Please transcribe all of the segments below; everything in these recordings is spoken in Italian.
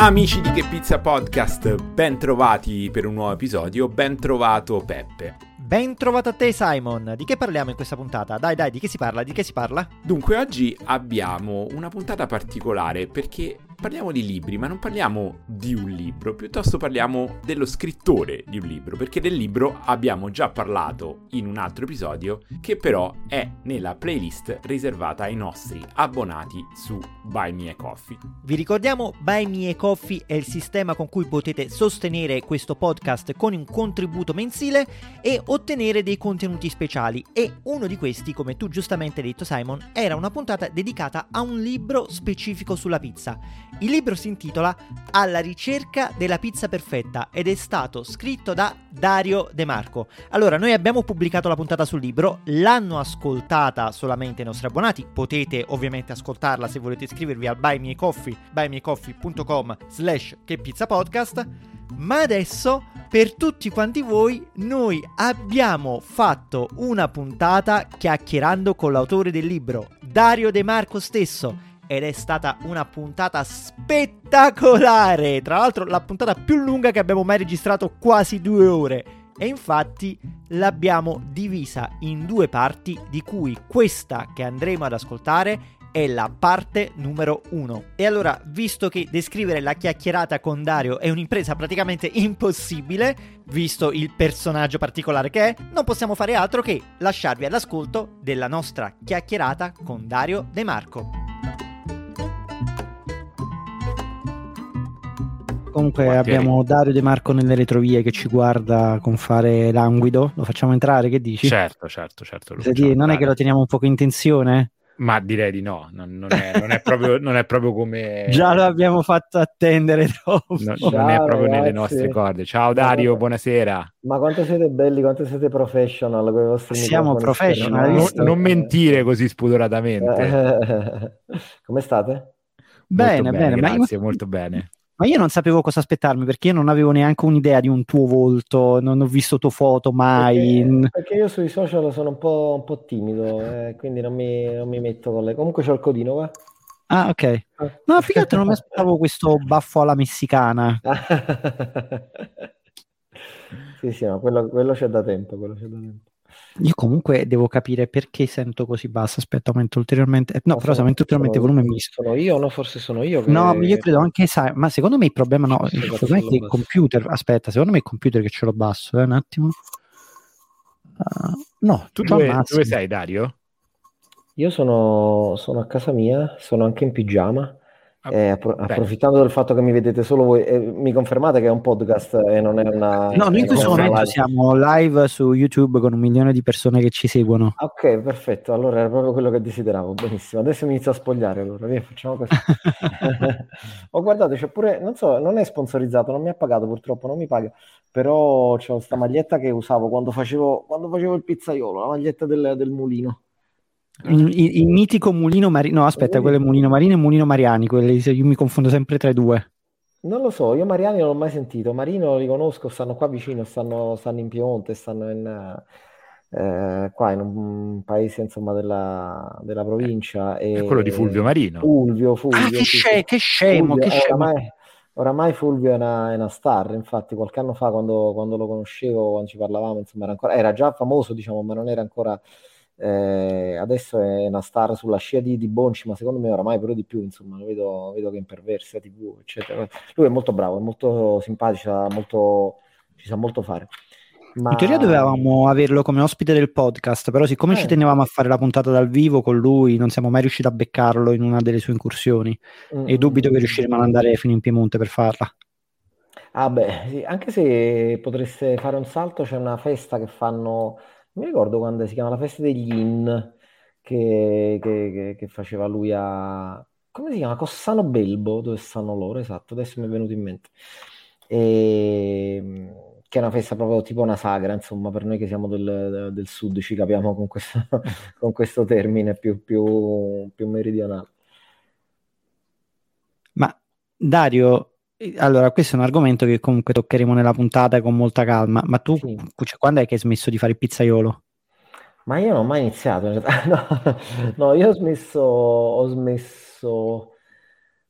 Amici di Che Pizza Podcast, ben trovati per un nuovo episodio, ben trovato Peppe. Ben trovato a te Simon, di che parliamo in questa puntata? Dai dai, di che si parla? Di che si parla? Dunque oggi abbiamo una puntata particolare perché parliamo di libri, ma non parliamo di un libro, piuttosto parliamo dello scrittore di un libro, perché del libro abbiamo già parlato in un altro episodio che però è nella playlist riservata ai nostri abbonati su Buy Me a Coffee. Vi ricordiamo Buy Me a Coffee è il sistema con cui potete sostenere questo podcast con un contributo mensile e ottenere dei contenuti speciali e uno di questi, come tu giustamente hai detto Simon, era una puntata dedicata a un libro specifico sulla pizza il libro si intitola Alla ricerca della pizza perfetta ed è stato scritto da Dario De Marco. Allora, noi abbiamo pubblicato la puntata sul libro, l'hanno ascoltata solamente i nostri abbonati, potete ovviamente ascoltarla se volete iscrivervi al Buy Me Coffee, buymecoffee.com slash che pizza podcast, ma adesso per tutti quanti voi noi abbiamo fatto una puntata chiacchierando con l'autore del libro, Dario De Marco stesso ed è stata una puntata spettacolare. Tra l'altro la puntata più lunga che abbiamo mai registrato, quasi due ore. E infatti l'abbiamo divisa in due parti, di cui questa che andremo ad ascoltare è la parte numero uno. E allora, visto che descrivere la chiacchierata con Dario è un'impresa praticamente impossibile, visto il personaggio particolare che è, non possiamo fare altro che lasciarvi all'ascolto della nostra chiacchierata con Dario De Marco. Comunque Guardieri. abbiamo Dario De Marco nelle retrovie che ci guarda con fare languido. Lo facciamo entrare, che dici? Certo, certo, certo. Dire, non è che lo teniamo un po' in tensione? Ma direi di no, non, non, è, non, è, proprio, non è, proprio, come... Già lo abbiamo fatto attendere troppo. No, Ciao, non è proprio ragazzi. nelle nostre corde. Ciao Dario, buonasera. Ma quanto siete belli, quanto siete professional con i vostri Siamo professional. Non, non, mentire così spudoratamente. come state? Bene, bene, bene grazie, molto bene. Ma io non sapevo cosa aspettarmi perché io non avevo neanche un'idea di un tuo volto, non ho visto tua foto mai. Perché, perché io sui social sono un po', un po timido, eh, quindi non mi, non mi, metto con le. Comunque c'ho il codino qua. Ah, ok. No, più che altro non mi aspettavo questo baffo alla messicana. sì, sì, no, quello, quello c'è da tempo, quello c'è da tempo. Io comunque devo capire perché sento così basso. Aspetta, aumento ulteriormente. No, no però se aumento ulteriormente il volume misto. Sono io o no? Forse sono io. Che... No, io credo anche, sai, ma secondo me il problema no. Sicuramente il computer. Aspetta, secondo me il computer che ce l'ho basso, eh, un attimo. Uh, no, tu dove, dove, sei, Dario? Io sono, sono a casa mia, sono anche in pigiama. Ah, eh, appro- approfittando del fatto che mi vedete solo voi, eh, mi confermate che è un podcast e non è una. No, noi in questo momento live. siamo live su YouTube con un milione di persone che ci seguono. Ok, perfetto. Allora era proprio quello che desideravo. Benissimo. Adesso mi inizio a spogliare. Allora, via, facciamo così. Ho guardato, c'è pure, non so, non è sponsorizzato, non mi ha pagato purtroppo, non mi paga. Però c'ho questa maglietta che usavo quando facevo, quando facevo il pizzaiolo, la maglietta del, del mulino. Il, il, mitico mulino marino, no aspetta, quello è mulino marino e mulino mariani, quelli, io mi confondo sempre tra i due. Non lo so, io Mariani non l'ho mai sentito, Marino li conosco, stanno qua vicino, stanno, stanno in Piemonte, stanno in, eh, qua in un paese insomma della, della provincia. E, è quello di Fulvio Marino. Fulvio, Fulvio. Ah, che, sce- che scemo, Fulvio, che scemo. Oramai, oramai, Fulvio è una, è una, star, infatti qualche anno fa quando, quando, lo conoscevo, quando ci parlavamo, insomma era, ancora, era già famoso, diciamo, ma non era ancora eh, adesso è una star sulla scia di, di, Bonci, ma secondo me oramai pure di più, insomma, lo vedo, vedo che imperversa TV, eccetera. Lui è molto bravo, è molto simpatico, molto, ci sa molto fare. Ma... In teoria dovevamo averlo come ospite del podcast, però siccome eh. ci tenevamo a fare la puntata dal vivo con lui, non siamo mai riusciti a beccarlo in una delle sue incursioni mm-hmm. e dubito che riusciremo ad andare fino in Piemonte per farla. Ah beh, sì, anche se potreste fare un salto, c'è una festa che fanno mi ricordo quando si chiama la festa degli In che, che, che, che faceva lui a come si chiama? Cossano Belbo, dove stanno loro, esatto, adesso mi è venuto in mente. E, ehm, che è una festa proprio tipo una sagra, insomma, per noi che siamo del, del sud ci capiamo con questo, con questo termine più, più, più meridionale. Ma Dario, allora, questo è un argomento che comunque toccheremo nella puntata con molta calma, ma tu sì. cioè, quando è che hai smesso di fare il pizzaiolo? Ma io non ho mai iniziato, no, no, io ho smesso, ho smesso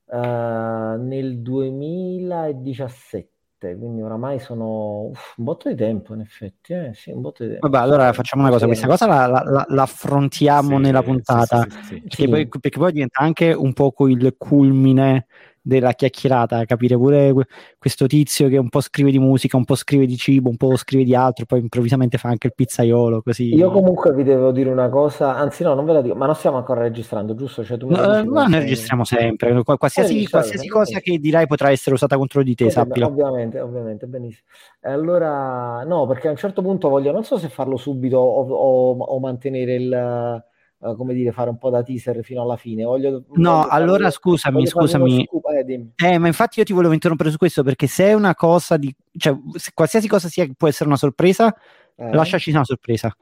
uh, nel 2017 quindi oramai sono uff, un botto di tempo in effetti. Eh? Sì, un botto di tempo. Vabbè, allora facciamo una cosa, questa cosa la, la, la affrontiamo sì, nella puntata, perché, poi, perché, poi, diventa anche un poco il culmine della chiacchierata, capire pure questo tizio che un po' scrive di musica, un po' scrive di cibo, un po' scrive di altro, poi improvvisamente fa anche il pizzaiolo, così. Io comunque vi devo dire una cosa, anzi no, non ve la dico, ma non stiamo ancora registrando, giusto? Cioè, tu no, no noi registriamo sempre, qualsiasi, qualsiasi cosa che dirai potrà essere usata contro di te, okay, sappilo. Ovviamente, ovviamente, benissimo. Allora, no, perché a un certo punto voglio, non so se farlo subito o, o, o mantenere il uh, come dire, fare un po' da teaser fino alla fine. Voglio, no, voglio allora fare, scusami, scusami. Eh, eh, ma infatti io ti volevo interrompere su questo perché se è una cosa di... cioè, qualsiasi cosa sia può essere una sorpresa, eh. lasciaci una sorpresa.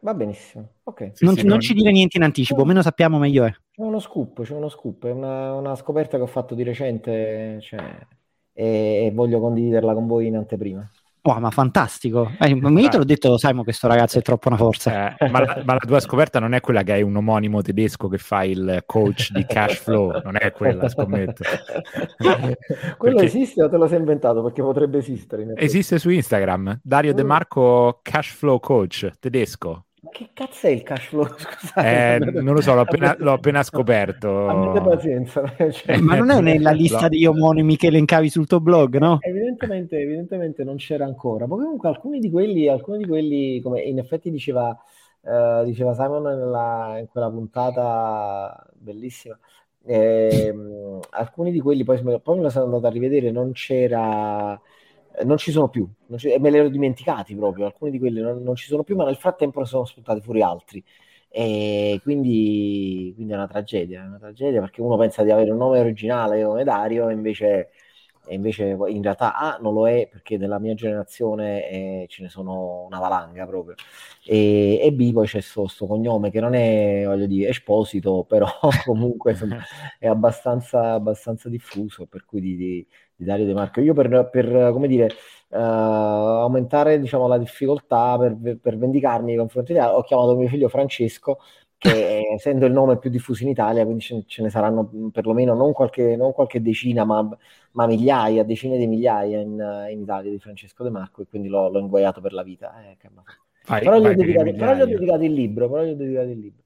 Va benissimo, ok. Sì, non, sì, non ci dire niente in anticipo, meno sappiamo meglio è. C'è uno scoop, c'è uno scoop, è una, una scoperta che ho fatto di recente cioè, e, e voglio condividerla con voi in anteprima. Oh, ma fantastico! Eh, io te l'ho detto, Simon, questo ragazzo è troppo una forza. Eh, ma, la, ma, la, tua scoperta non è quella che hai un omonimo tedesco che fa il coach di cash flow, non è quella, scommetto. Quello perché... esiste o te lo sei inventato? Perché potrebbe esistere. Esiste su Instagram, Dario De mm. Marco Cash Flow Coach, tedesco. Che cazzo è il cash flow? Scusate, eh, non lo so, l'ho appena, l'ho appena scoperto. Avete pazienza. Cioè, ma non è nella lista no. degli omonimi che elencavi sul tuo blog, no? Evidentemente, evidentemente non c'era ancora. Ma comunque alcuni di quelli, alcuni di quelli come in effetti diceva, uh, diceva Simon nella, in quella puntata bellissima, eh, alcuni di quelli, poi, poi me lo sono andato a rivedere, non c'era non ci sono più, ci, me li ero dimenticati proprio, alcuni di quelli non, non, ci sono più, ma nel frattempo ne sono spuntati fuori altri. E quindi, quindi, è una tragedia, è una tragedia perché uno pensa di avere un nome originale come Dario invece, e invece in realtà A non lo è perché nella mia generazione eh, ce ne sono una valanga proprio e, e B poi c'è questo cognome che non è, voglio dire, esposito, però comunque insomma, è abbastanza, abbastanza diffuso per cui di, di di Dario De Marco. Io per, per come dire, uh, aumentare diciamo, la difficoltà, per, per vendicarmi nei confronti di ho chiamato mio figlio Francesco, che essendo il nome più diffuso in Italia, quindi ce, ce ne saranno perlomeno non qualche, non qualche decina, ma, ma, migliaia, decine di migliaia in, in, Italia di Francesco De Marco, e quindi l'ho, l'ho ingoiato per la vita. Eh, vai, però, vai gli dedicato, però, gli ho dedicato, il libro, però gli ho dedicato il libro.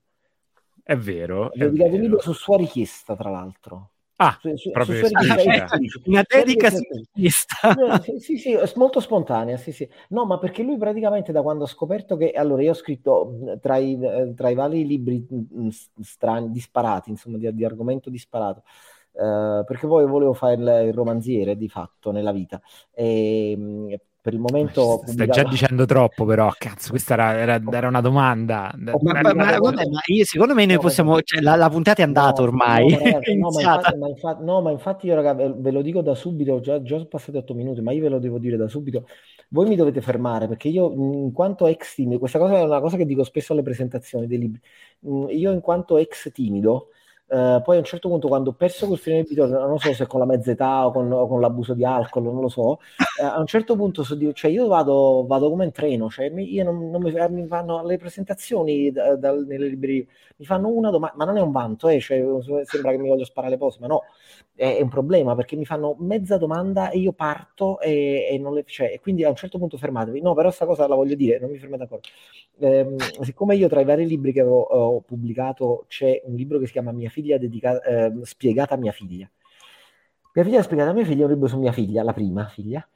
È vero. Gli ho dedicato il libro su sua richiesta, tra l'altro. Ah, su, su, proprio su una dedica sì, sì, sì, molto spontanea, sì, sì. No, ma perché lui praticamente da quando ha scoperto che... Allora, io ho scritto tra i, tra i vari libri strani, disparati, insomma, di, di argomento disparato, Uh, perché poi volevo fare il, il, romanziere di fatto nella vita. E, per il momento stai già dicendo troppo però cazzo questa era, era, era una domanda. Ma, ma, ma, ma vabbè, io, secondo me noi possiamo cioè, la, la, puntata è andata no, ormai no, ragazzi, no, infatti, infatti, no, ma infatti, io raga, ve lo dico da subito già, già sono passati otto minuti ma io ve lo devo dire da subito. Voi mi dovete fermare perché io in quanto ex timido questa cosa è una cosa che dico spesso alle presentazioni dei libri io in quanto ex timido Uh, poi a un certo punto, quando ho perso quel film di non so se con la mezza età o con, o con l'abuso di alcol, non lo so, uh, a un certo punto so, cioè io vado, vado, come in treno, cioè mi, io non, non mi, mi, fanno alle presentazioni da, da, nelle librerie, mi fanno una domanda, ma non è un vanto, eh, cioè, sembra che mi voglio sparare le cose, ma no, è, è, un problema perché mi fanno mezza domanda e io parto e, e non le, cioè, quindi a un certo punto fermatevi. No, però questa cosa la voglio dire, non mi fermate ancora. Eh, siccome io tra i vari libri che avevo, ho pubblicato c'è un libro che si chiama Mia figlia dedicata, eh, spiegata a mia figlia. Mia figlia spiegata a mia figlia è un libro su mia figlia, la prima figlia,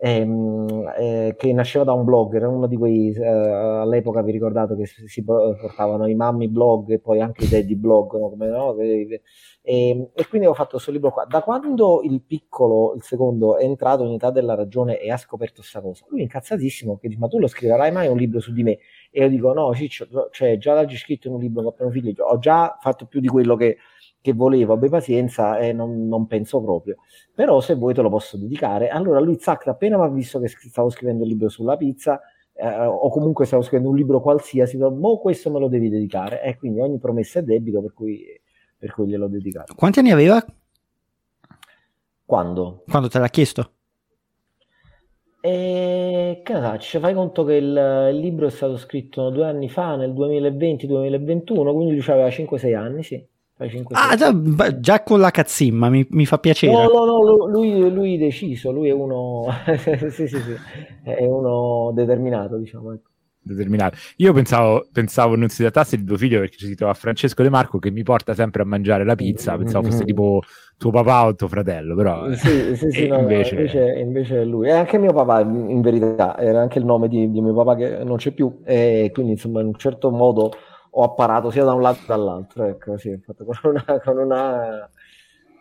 ehm, eh, che nasceva da un blog, era uno di quei, eh, all'epoca vi ricordate che si, si, portavano i mammi blog e poi anche i daddy blog, no? Come, no? E, e, e, quindi ho fatto questo libro qua. Da quando il piccolo, il secondo, è entrato in età della ragione e ha scoperto questa cosa, lui è incazzatissimo, che dice, ma tu lo scriverai mai un libro su di me? E io dico, no, Ciccio, cioè, già l'hai scritto in un libro figlio, ho già fatto più di quello che che volevo, abbi pazienza e non, non, penso proprio. Però se vuoi te lo posso dedicare. Allora lui, zac, appena mi ha visto che stavo scrivendo il libro sulla pizza, eh, o comunque stavo scrivendo un libro qualsiasi, boh, questo me lo devi dedicare. E quindi ogni promessa è debito, per cui, per cui gliel'ho dedicato. Quanti anni aveva? Quando? Quando te l'ha chiesto? E che ne faccio? Fai conto che il, il, libro è stato scritto due anni fa, nel 2020-2021, quindi lui aveva 5-6 anni, sì. Ah, già, già, con la cazzimma mi, mi, fa piacere. No, no, no, lui, lui deciso, lui è uno, sì, sì, sì, è uno determinato, diciamo. Ecco. Determinato. Io pensavo, pensavo non si trattasse di tuo figlio perché ci trova Francesco De Marco che mi porta sempre a mangiare la pizza. Pensavo fosse tipo tuo papà o tuo fratello, però sì, sì, sì, no, invece... invece... invece è lui. E anche mio papà, in verità, era anche il nome di, di mio papà che non c'è più, e quindi insomma in un certo modo ho apparato sia da un lato che dall'altro. Ecco, sì, fatto con una, con una,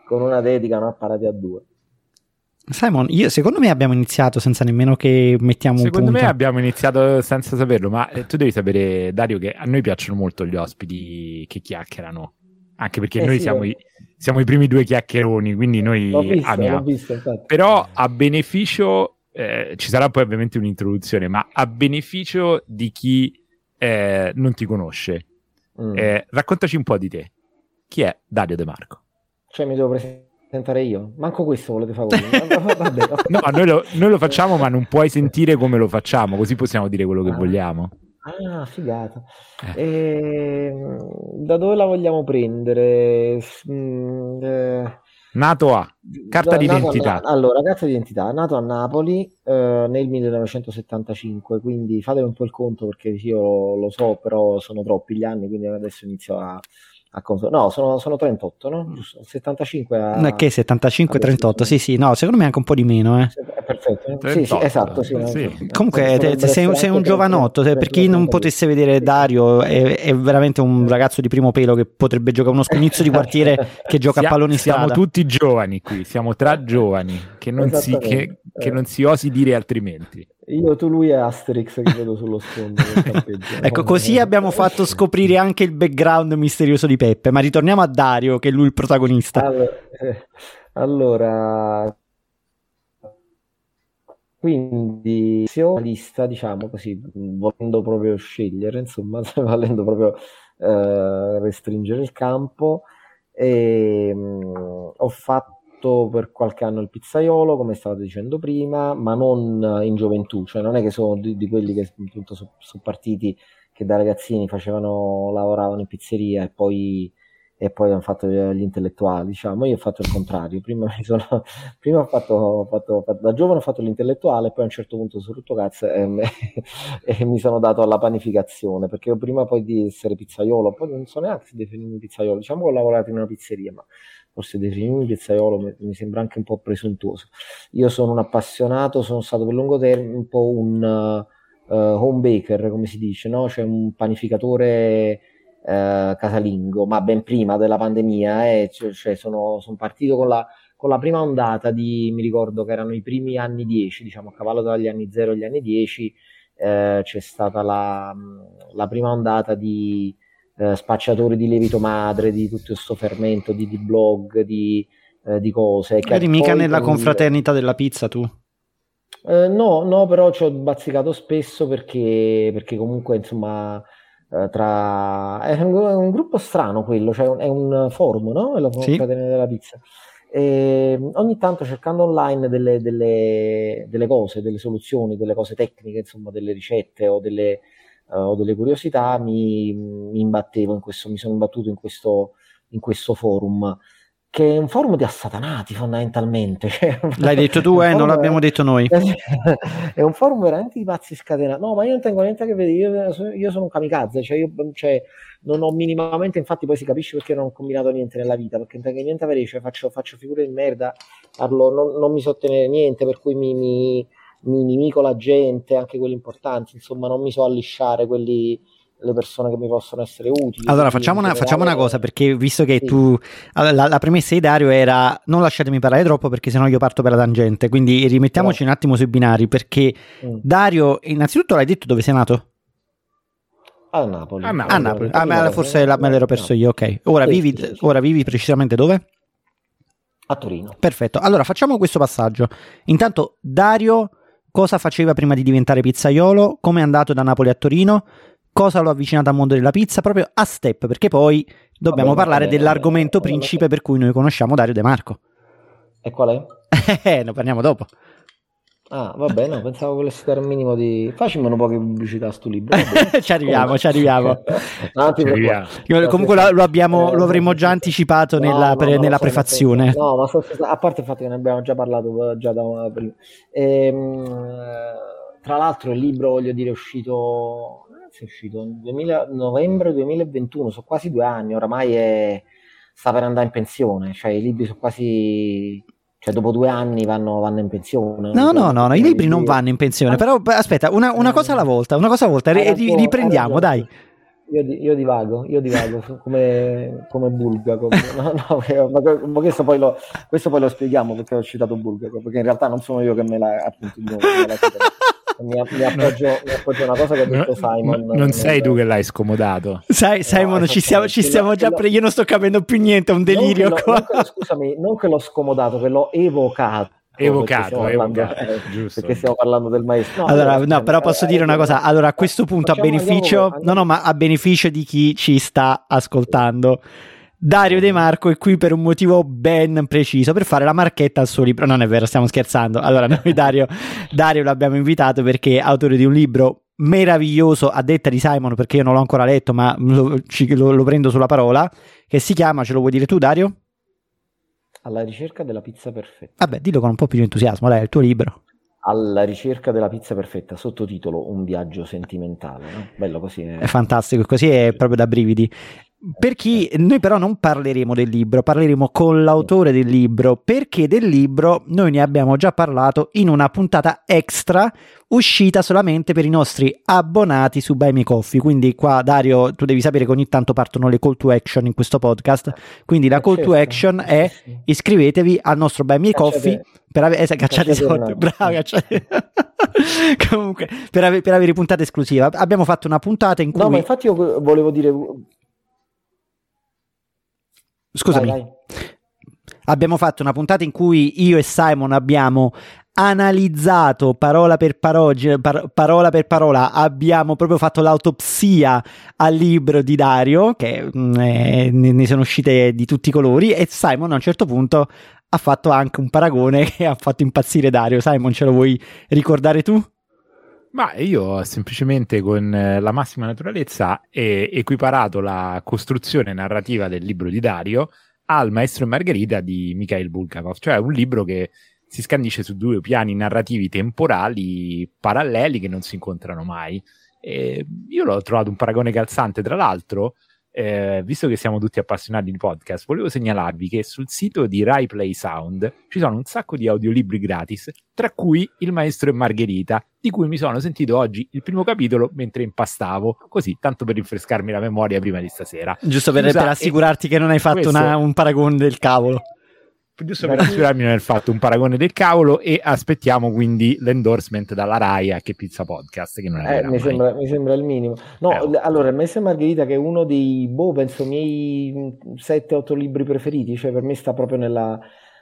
con una dedica, non apparati a due. Simon, io, secondo me abbiamo iniziato senza nemmeno che mettiamo secondo un punto. Secondo me abbiamo iniziato senza saperlo, ma eh, tu devi sapere, Dario, che a noi piacciono molto gli ospiti che chiacchierano. Anche perché eh noi sì, siamo, i, siamo, i, primi due chiacchieroni, quindi noi visto, amiamo. Visto, Però a beneficio, eh, ci sarà poi ovviamente un'introduzione, ma a beneficio di chi eh, non ti conosce, mm. Eh, raccontaci un po' di te. Chi è Dario De Marco? Cioè mi devo presentare io? Manco questo volete fare no, noi lo, noi lo, facciamo ma non puoi sentire come lo facciamo, così possiamo dire quello che ah. vogliamo. Ah, figata. Eh. E... Ehm, da dove la vogliamo prendere? Mm, eh... Nato a carta d'identità. A, allora, carta d'identità, nato a Napoli eh, nel 1975, quindi fate un po' il conto perché io lo so, però sono troppi gli anni, quindi adesso inizio a, a no, sono, sono, 38, no? Giusto, 75 a... No, che 75, 38, sì, sì, no, secondo me anche un po' di meno, eh. Perfetto, 38, sì, sì, esatto, sì, sì. Comunque te, sei, sei, un giovanotto, per chi non potesse vedere Dario, è, è, veramente un ragazzo di primo pelo che potrebbe giocare uno sconizio di quartiere che gioca a palloni strada. Siamo tutti giovani qui, siamo tra giovani, che non, si, che, che non si osi dire altrimenti. Io, tu, lui e Asterix che vedo sullo sfondo. ecco, così abbiamo fatto scoprire anche il background misterioso di Peppe. Ma ritorniamo a Dario, che è lui il protagonista. Allora, eh, allora quindi se ho una lista, diciamo così, volendo proprio scegliere, insomma, volendo proprio eh, restringere il campo, e, mh, ho fatto fatto per qualche anno il pizzaiolo, come stavate dicendo prima, ma non in gioventù, cioè non è che sono di, di quelli che appunto sono so partiti che da ragazzini facevano, lavoravano in pizzeria e poi, e poi hanno fatto gli intellettuali, diciamo. Io ho fatto il contrario, prima, sono, prima ho, fatto, ho, fatto, ho fatto, da giovane ho fatto l'intellettuale, poi a un certo punto sono rotto cazzo e, e, mi sono dato alla panificazione, perché prima poi di essere pizzaiolo, poi non so neanche se definirmi pizzaiolo, diciamo che ho lavorato in una pizzeria, ma forse definirmi pizzaiolo mi, sembra anche un po' presuntuoso. Io sono un appassionato, sono stato per lungo tempo un uh, home baker, come si dice, no? cioè un panificatore uh, casalingo, ma ben prima della pandemia, eh, cioè, cioè sono, sono, partito con la, con la prima ondata di, mi ricordo che erano i primi anni 10, diciamo a cavallo dagli anni 0 agli anni 10, eh, c'è stata la, la prima ondata di eh, spacciatori di lievito madre, di tutto questo fermento, di, di blog, di, eh, di cose. Eri mica nella confraternita della pizza tu? Eh, no, no, però ci ho bazzicato spesso perché, perché comunque insomma eh, tra... è, un, è un, gruppo strano quello, cioè è un forum, no? È la confraternita sì. della pizza. E ogni tanto cercando online delle, delle, delle, cose, delle soluzioni, delle cose tecniche, insomma, delle ricette o delle, uh, o delle curiosità, mi, mi, imbattevo in questo, mi sono imbattuto in questo, in questo forum che è un forum di assatanati fondamentalmente. Cioè, L'hai detto tu, eh, non l'abbiamo detto noi. è un forum veramente di pazzi scatenati. No, ma io non tengo niente a che vedere, io, io sono un kamikaze, cioè io cioè, non ho minimamente, infatti poi si capisce perché non ho combinato niente nella vita, perché non tengo niente a vedere, cioè faccio, faccio figure di merda, parlo, non, non mi so tenere niente, per cui mi mi inimico la gente, anche quelli importanti, insomma non mi so allisciare quelli le persone che mi possono essere utili. Allora facciamo una, facciamo una cosa perché visto che sì. tu allora, la, la, premessa di Dario era non lasciatemi parlare troppo perché sennò io parto per la tangente, quindi rimettiamoci no. un attimo sui binari perché mm. Dario innanzitutto l'hai detto dove sei nato? A Napoli. A Napoli. A Napoli. Ah, ma forse la, me l'ero perso io, ok. Ora, sì, vivi, sì, ora vivi precisamente dove? A Torino. Perfetto. Allora facciamo questo passaggio. Intanto Dario cosa faceva prima di diventare pizzaiolo, come è andato da Napoli a Torino, cosa lo ha avvicinato al mondo della pizza, proprio a step, perché poi dobbiamo Vabbè, parlare dell'argomento principe per cui noi conosciamo Dario De Marco. E qual è? Eh, lo parliamo dopo. Ah, va bene, no, pensavo volessi dare un minimo di... Facciamo un po' di pubblicità a sto libro. ci arriviamo, ci arriviamo. no, ci arriviamo. Comunque lo, lo, abbiamo, lo avremmo già anticipato no, nella, pre, nella prefazione. No, ma sto, a parte il fatto che ne abbiamo già parlato già da prima. Ehm, tra l'altro il libro, voglio dire, è uscito... È uscito nel 2000, novembre 2021, sono quasi due anni, oramai è, sta per andare in pensione, cioè i libri sono quasi cioè, dopo due anni vanno, vanno in pensione. No, no, no, no, i libri non vanno in pensione. Però aspetta, una, una cosa alla volta, una cosa alla volta, riprendiamo, dai. Io, io, divago, io divago come, come Bulgakov. No, no, ma, ma questo, poi lo, questo, poi lo, spieghiamo perché ho citato Bulgakov, perché in realtà non sono io che me l'ha appunto me l'ha mi, mi, appoggio, mi appoggio una cosa che ha detto Simon. Non, non sei tu che l'hai scomodato. Sai, Simon, no, ci stiamo, ci stiamo già pre- Io non sto capendo più niente, è un delirio non qua. Non scusami, non che l'ho scomodato, che l'ho evocato evocato, evocato eh, giusto. perché stiamo parlando del maestro. No, allora, no, però posso dire una cosa. Allora, a questo punto, a beneficio, andiamo, andiamo. no, no, ma a beneficio di chi ci sta ascoltando, Dario De Marco è qui per un motivo ben preciso, per fare la marchetta al suo libro. Non è vero, stiamo scherzando. Allora, noi Dario, Dario l'abbiamo invitato perché è autore di un libro meraviglioso a detta di Simon, perché io non l'ho ancora letto, ma lo, ci, lo, lo prendo sulla parola, che si chiama, ce lo vuoi dire tu Dario? Alla ricerca della pizza perfetta. Vabbè, dillo con un po' più di entusiasmo, dai, è il tuo libro. Alla ricerca della pizza perfetta, sottotitolo Un viaggio sentimentale. No? Bello così. È... è fantastico, così è proprio da brividi. Per chi noi però non parleremo del libro, parleremo con l'autore del libro, perché del libro noi ne abbiamo già parlato in una puntata extra uscita solamente per i nostri abbonati su Buy Me Coffee. Quindi qua Dario, tu devi sapere che ogni tanto partono le call to action in questo podcast. Quindi la call certo. to action è iscrivetevi al nostro Buy Me Coffee per avere eh, cacciate soldi. Bravo, cacciate. Comunque, per, ave- per avere puntate esclusive. Abbiamo fatto una puntata in cui No, ma infatti io volevo dire Scusami. Vai, vai. Abbiamo fatto una puntata in cui io e Simon abbiamo analizzato parola per parola, par- parola per parola, abbiamo proprio fatto l'autopsia al libro di Dario, che mm, eh, ne sono uscite di tutti i colori, e Simon a un certo punto ha fatto anche un paragone che ha fatto impazzire Dario. Simon, ce lo vuoi ricordare tu? Ma io ho semplicemente con eh, la massima naturalezza equiparato la costruzione narrativa del libro di Dario al Maestro e Margherita di Mikhail Bulgakov, cioè un libro che si scandisce su due piani narrativi temporali paralleli che non si incontrano mai. E io l'ho trovato un paragone calzante, tra l'altro, eh, visto che siamo tutti appassionati di podcast, volevo segnalarvi che sul sito di Rai Play Sound ci sono un sacco di audiolibri gratis, tra cui Il Maestro e Margherita, di cui mi sono sentito oggi il primo capitolo mentre impastavo, così, tanto per rinfrescarmi la memoria prima di stasera. Giusto per, per assicurarti che non hai fatto questo... una, un paragone del cavolo giusto per assicurarmi non è fatto un paragone del cavolo e aspettiamo quindi l'endorsement dalla RAI a Che Pizza Podcast che non è eh, mi, sembra, mi, sembra, il minimo. No, eh. allora il Messa Margherita che è uno dei boh, penso miei 7-8 libri preferiti cioè per me sta proprio nella,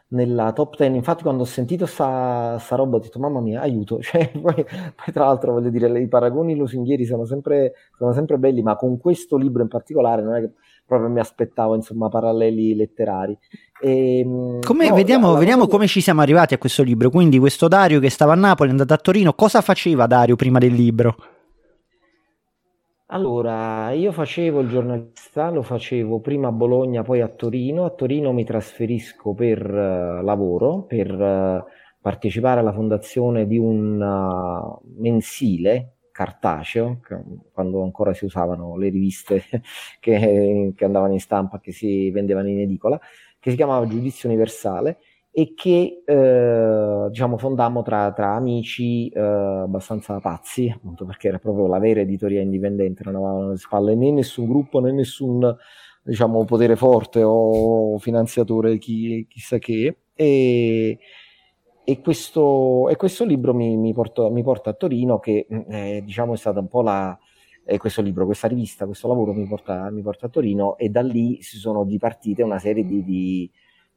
nella top 10 infatti quando ho sentito sta, sta roba ho detto mamma mia aiuto. Cioè, poi, poi, tra l'altro voglio dire i paragoni lusinghieri sono sempre, sono sempre belli ma con questo libro in particolare non è che proprio mi aspettavo insomma paralleli letterari e, ehm, come, no, vediamo, la, vediamo come ci siamo arrivati a questo libro quindi questo Dario che stava a Napoli è andato a Torino cosa faceva Dario prima del libro? Allora, io facevo il giornalista, lo facevo prima a Bologna, poi a Torino. A Torino mi trasferisco per uh, lavoro, per uh, partecipare alla fondazione di un uh, mensile cartaceo, quando ancora si usavano le riviste che, che andavano in stampa, che si vendevano in edicola, che si chiamava Giudizio Universale e che eh, diciamo fondammo tra, tra amici eh, abbastanza pazzi, appunto perché era proprio la vera editoria indipendente, non avevamo alle spalle né nessun gruppo né nessun diciamo, potere forte o finanziatore chi, chissà che. E, e questo, e questo libro mi, mi, porto, mi, porta a Torino, che mm, eh, diciamo è stata un po' la. Eh, questo libro, questa rivista, questo lavoro mi porta, mi porta, a Torino e da lì si sono dipartite una serie di, di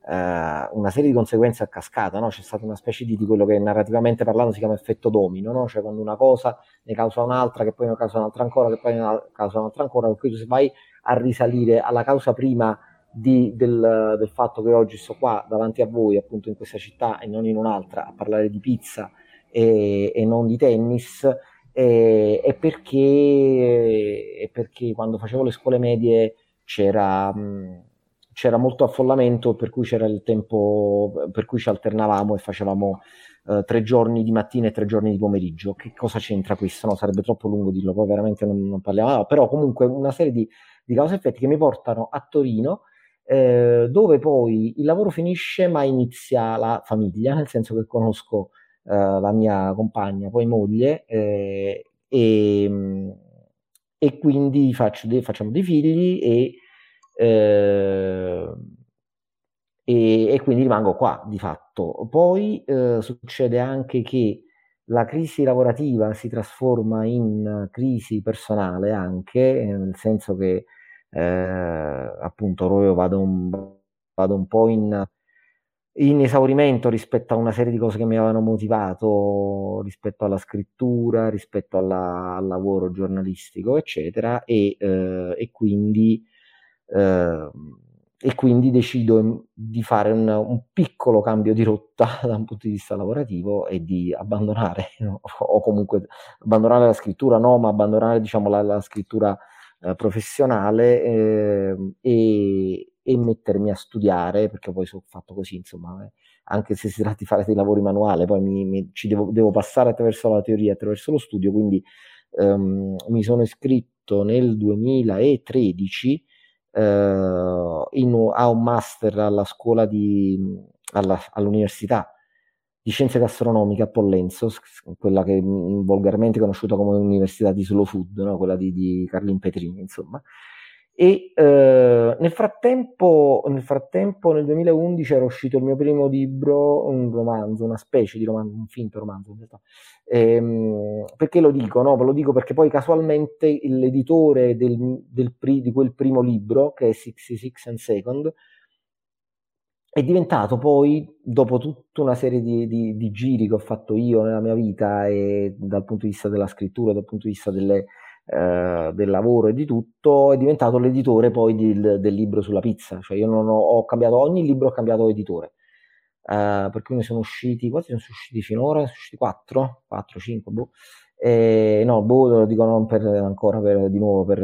uh, una serie di conseguenze a cascata, no? c'è stata una specie di, di, quello che narrativamente parlando si chiama effetto domino, no? cioè quando una cosa ne causa un'altra, che poi ne causa un'altra ancora, che poi ne causa un'altra ancora, per cui se vai a risalire alla causa prima di, del, del, fatto che oggi sto qua davanti a voi, appunto in questa città e non in un'altra, a parlare di pizza e, e non di tennis, e, e, perché, e, perché, quando facevo le scuole medie c'era, c'era molto affollamento, per cui c'era il tempo per cui ci alternavamo e facevamo eh, tre giorni di mattina e tre giorni di pomeriggio. Che cosa c'entra questo? No, sarebbe troppo lungo dirlo, poi veramente non, non parliamo. Ah, però comunque una serie di, di cause effetti che mi portano a Torino, eh, dove poi il lavoro finisce ma inizia la famiglia, nel senso che conosco la mia compagna, poi moglie, eh, e, e, quindi faccio facciamo dei figli e eh, e, e, quindi rimango qua di fatto. Poi eh, succede anche che la crisi lavorativa si trasforma in crisi personale anche, nel senso che eh, appunto io vado un, vado un po' in, in, esaurimento rispetto a una serie di cose che mi avevano motivato rispetto alla scrittura, rispetto alla, al lavoro giornalistico, eccetera, e, eh, e quindi eh, e quindi decido di fare un, un, piccolo cambio di rotta da un punto di vista lavorativo e di abbandonare, no? o comunque abbandonare la scrittura, no, ma abbandonare diciamo, la, la scrittura eh, professionale eh, e, e, mettermi a studiare, perché poi sono fatto così, insomma, eh, anche se si tratta di fare dei lavori manuali, poi mi, mi, ci devo, devo, passare attraverso la teoria, attraverso lo studio, quindi ehm, mi sono iscritto nel 2013 eh, in, ha un master alla scuola di, alla, all'università di scienze gastronomiche a Pollenzo, quella che volgarmente è conosciuta come Università di Slow Food, no? quella di, di Carlin Petrini, insomma. E eh, nel, frattempo, nel frattempo, nel 2011, era uscito il mio primo libro, un romanzo, una specie di romanzo, un finto romanzo in realtà. Ehm, perché lo dico? No? Lo dico perché poi casualmente l'editore del, del pri, di quel primo libro, che è 66 and Second, è diventato poi, dopo tutta una serie di, di, di, giri che ho fatto io nella mia vita, e dal punto di vista della scrittura, dal punto di vista delle, eh, del lavoro e di tutto, è diventato l'editore poi del, del libro sulla pizza. Cioè io non ho, ho, cambiato ogni libro, ho cambiato editore. Eh, per cui ne sono usciti, quanti sono usciti finora? Sono usciti 4, 4, 5, boh. E, no, boh, lo dico non per, ancora per, di nuovo per,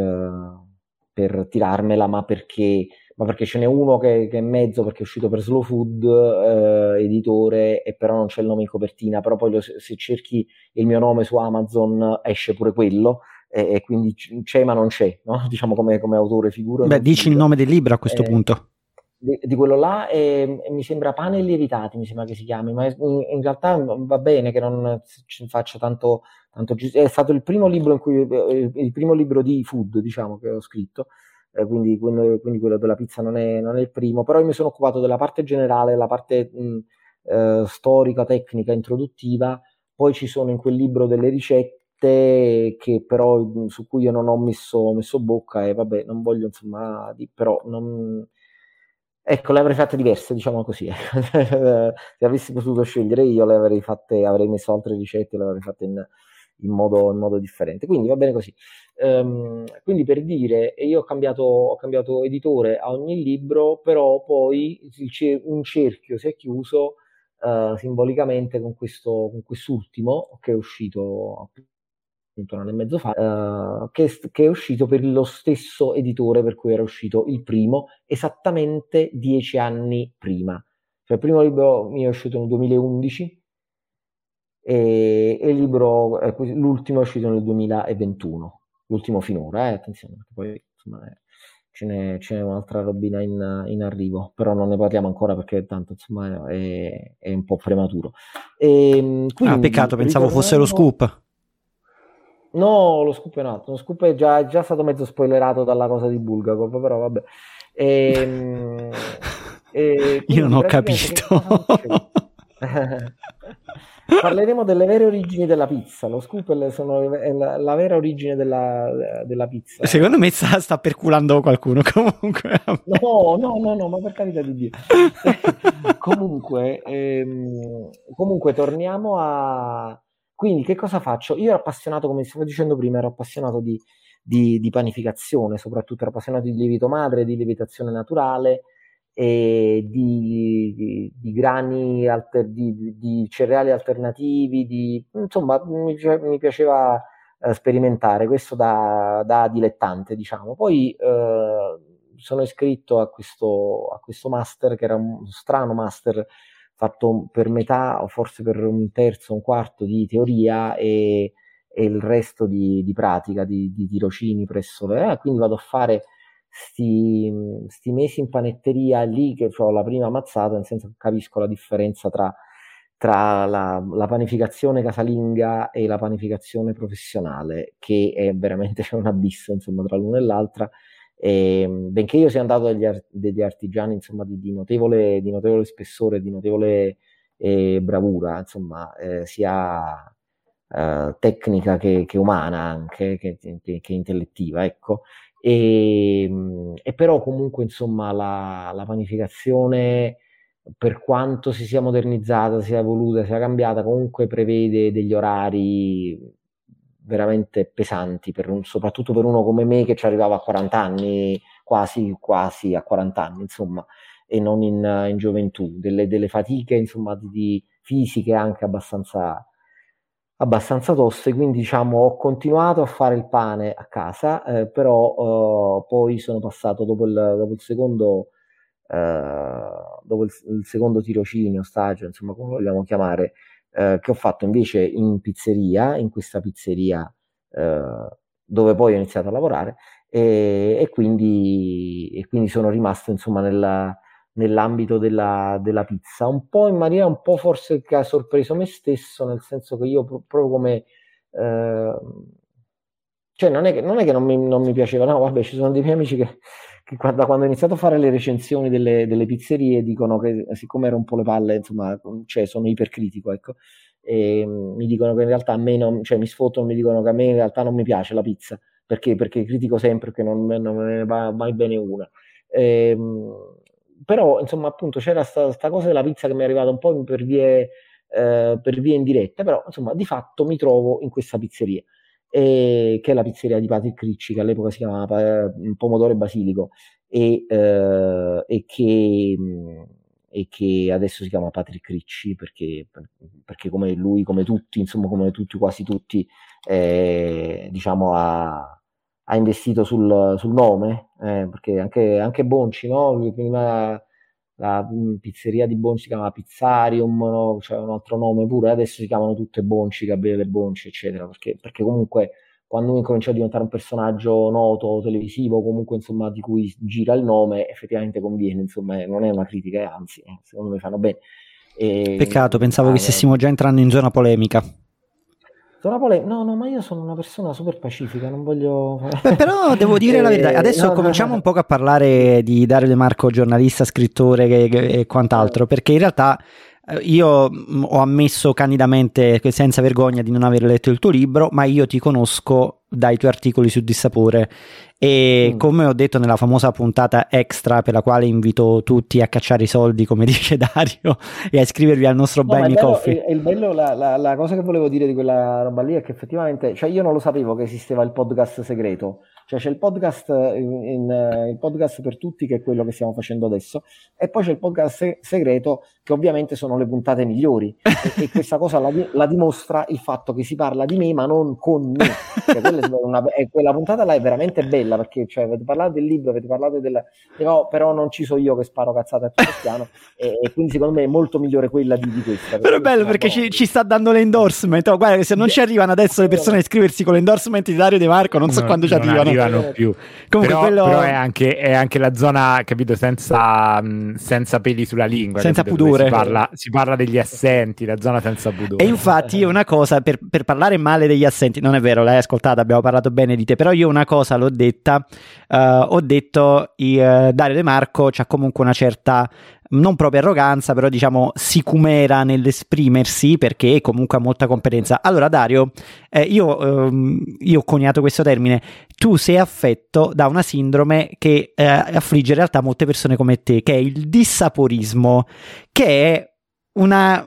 per tirarmela, ma perché ma perché ce n'è uno che, che, è mezzo perché è uscito per Slow Food, eh, editore, e però non c'è il nome in copertina, però poi lo, se cerchi il mio nome su Amazon esce pure quello, e, e quindi c'è ma non c'è, no? diciamo come, come, autore figura. Beh, dici il nome del libro a questo eh, punto. Di, di, quello là e, e mi sembra Pane lievitati, mi sembra che si chiami, ma in, in realtà va bene che non ci faccia tanto, tanto è stato il primo libro in cui il, il primo libro di food, diciamo, che ho scritto eh, quindi, quindi, quello della pizza non è, non è, il primo, però io mi sono occupato della parte generale, della parte mh, eh, storica, tecnica, introduttiva, poi ci sono in quel libro delle ricette che però mh, su cui io non ho messo, messo, bocca e vabbè, non voglio insomma, di, però non... Ecco, le avrei fatte diverse, diciamo così. Se avessi potuto scegliere io, le avrei fatte, avrei messo altre ricette, le avrei fatte in, in modo, in modo differente. Quindi va bene così. Um, quindi per dire, io ho cambiato, ho cambiato, editore a ogni libro, però poi un cerchio si è chiuso uh, simbolicamente con, questo, con quest'ultimo che è uscito appunto un anno e mezzo fa, uh, che, che, è uscito per lo stesso editore per cui era uscito il primo, esattamente dieci anni prima. Cioè, il primo libro mio è uscito nel 2011 e, e il libro, eh, l'ultimo è uscito nel 2021, l'ultimo finora, eh, attenzione, perché poi insomma, eh, ce, n'è, ce, n'è, un'altra robina in, in, arrivo, però non ne parliamo ancora perché tanto insomma è, è un po' prematuro. E, ehm, quindi, ah, peccato, pensavo fosse lo scoop. No, lo scoop è un altro, lo scoop è già, è già stato mezzo spoilerato dalla cosa di Bulgakov, però vabbè. Ehm, e, e, Io non ho capito. Parleremo delle vere origini della pizza. Lo scoop è la, la, vera origine della, della, pizza. Secondo me sta, sta perculando qualcuno. Comunque, no, no, no, no, ma per carità di Dio. comunque, ehm, comunque, torniamo a. Quindi, che cosa faccio? Io ero appassionato, come stavo dicendo prima, ero appassionato di, di, di panificazione, soprattutto ero appassionato di lievito madre, di lievitazione naturale di, di, di grani, alter, di, di, cereali alternativi, insomma mi, mi piaceva eh, sperimentare, questo da, da, dilettante diciamo. Poi eh, sono iscritto a questo, a questo master che era un strano master fatto per metà o forse per un terzo, un quarto di teoria e, e il resto di, di pratica, di, di, tirocini presso le... Eh, quindi vado a fare sti, sti mesi in panetteria lì che ho la prima mazzata, nel senso che capisco la differenza tra, tra la, la, panificazione casalinga e la panificazione professionale, che è veramente c'è un abisso insomma, tra l'una e l'altra. E, benché io sia andato dagli, art- degli artigiani insomma, di, di, notevole, di, notevole, spessore, di notevole eh, bravura, insomma, eh, sia eh, tecnica che, che, umana anche, che, che, che intellettiva, ecco. E, ehm, e però comunque insomma la, la, panificazione per quanto si sia modernizzata, sia evoluta, sia cambiata, comunque prevede degli orari veramente pesanti, per un, soprattutto per uno come me che ci arrivava a 40 anni, quasi, quasi a 40 anni, insomma, e non in, in gioventù, delle, delle, fatiche, insomma, di, di fisiche anche abbastanza, abbastanza toste, quindi diciamo ho continuato a fare il pane a casa, eh, però eh, poi sono passato dopo il, dopo il secondo eh, dopo il, il, secondo tirocinio, stagio, insomma come vogliamo chiamare, eh, che ho fatto invece in pizzeria, in questa pizzeria eh, dove poi ho iniziato a lavorare e, e, quindi, e quindi sono rimasto insomma nella, nell'ambito della, della, pizza, un po' in maniera un po' forse che ha sorpreso me stesso, nel senso che io proprio come... Eh, cioè non è che, non, è che non, mi, non, mi, piaceva, no, vabbè, ci sono dei miei amici che, che da quando ho iniziato a fare le recensioni delle, delle, pizzerie dicono che siccome ero un po' le palle, insomma, cioè sono ipercritico, ecco, e mi dicono che in realtà a me non, cioè mi sfottono, mi dicono che a me in realtà non mi piace la pizza, perché, perché critico sempre che non, non me ne va mai bene una. E, ehm, però insomma appunto c'era questa cosa della pizza che mi è arrivata un po' per vie, eh, per vie indirette, però insomma di fatto mi trovo in questa pizzeria, che è la pizzeria di Patrick Ricci, che all'epoca si chiamava eh, Pomodoro e Basilico e, eh, e, che, e, che, adesso si chiama Patrick Ricci perché, perché come lui, come tutti, insomma come tutti, quasi tutti, eh, diciamo ha ha investito sul, sul nome, eh, perché anche, anche Bonci, no? prima la pizzeria di Bonci si chiamava Pizzarium, no? c'era un altro nome pure, adesso si chiamano tutte Bonci, Gabriele Bonci, eccetera, perché, perché comunque quando uno incomincia a diventare un personaggio noto, televisivo, comunque insomma di cui gira il nome, effettivamente conviene, insomma non è una critica, eh, anzi, eh, secondo me fanno bene. E, Peccato, pensavo ah, che stessimo già entrando in zona polemica. Zona polemica? No, no, ma io sono una persona super pacifica, non voglio... Beh, però devo dire la verità, adesso no, cominciamo no, un po' a parlare di Dario De Marco, giornalista, scrittore e, e quant'altro, perché in realtà eh, io mm, ho ammesso candidamente, senza vergogna, di non aver letto il tuo libro, ma io ti conosco dai tuoi articoli su Dissapore. E mm. come ho detto nella famosa puntata extra per la quale invito tutti a cacciare i soldi come dice Dario e a iscrivervi al nostro no, Buy Me Coffee. il, il bello, la, la, la, cosa che volevo dire di quella roba lì è che effettivamente cioè io non lo sapevo che esisteva il podcast segreto cioè c'è il podcast, in, in, eh, il podcast per tutti, che è quello che stiamo facendo adesso, e poi c'è il podcast se- segreto, che ovviamente sono le puntate migliori. e, e, questa cosa la, la, dimostra il fatto che si parla di me, ma non con me. Cioè, quella, una, quella, puntata là è veramente bella, perché cioè, avete parlato del libro, avete parlato del... Però, però non ci so io che sparo cazzate a tutto piano, e, e, quindi secondo me è molto migliore quella di, di questa. Però è bello perché ci, ci, sta dando l'endorsement. Oh, guarda, se non ci arrivano adesso le persone a iscriversi con l'endorsement di Dario De Marco, non so no, quando ci arrivano arrivano più. Comunque però, quello... però è, anche, è, anche, la zona, capito, senza, mm, senza peli sulla lingua. Senza capito? pudore. Si parla, si parla, degli assenti, la zona senza pudore. E infatti io una cosa, per, per, parlare male degli assenti, non è vero, l'hai ascoltata, abbiamo parlato bene di te, però io una cosa l'ho detta, uh, ho detto uh, Dario De Marco c'ha comunque una certa non proprio arroganza, però diciamo sicumera nell'esprimersi perché comunque ha molta competenza. Allora, Dario, eh, io, ehm, io, ho coniato questo termine. Tu sei affetto da una sindrome che eh, affligge in realtà molte persone come te, che è il dissaporismo, che è una,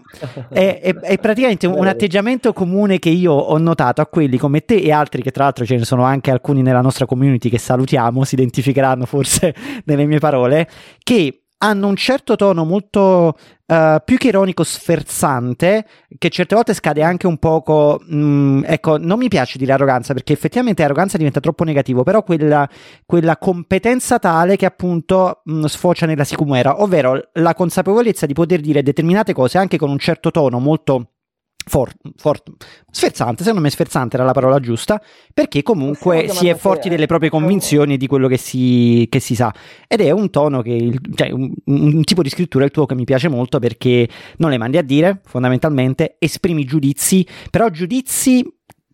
è, è, è, praticamente un atteggiamento comune che io ho notato a quelli come te e altri che tra l'altro ce ne sono anche alcuni nella nostra community che salutiamo, si identificheranno forse nelle mie parole, che hanno un certo tono molto uh, più che ironico, sferzante, che certe volte scade anche un poco. Mh, mm, ecco, non mi piace dire arroganza perché effettivamente arroganza diventa troppo negativo, però quella, quella competenza tale che appunto mh, mm, sfocia nella sicumera, ovvero la consapevolezza di poter dire determinate cose anche con un certo tono molto For, for, sferzante, secondo me sferzante era la parola giusta, perché comunque si è forti delle proprie convinzioni e di quello che si, che si, sa. Ed è un tono che, il, cioè un, un, tipo di scrittura il tuo che mi piace molto perché non le mandi a dire, fondamentalmente, esprimi giudizi, però giudizi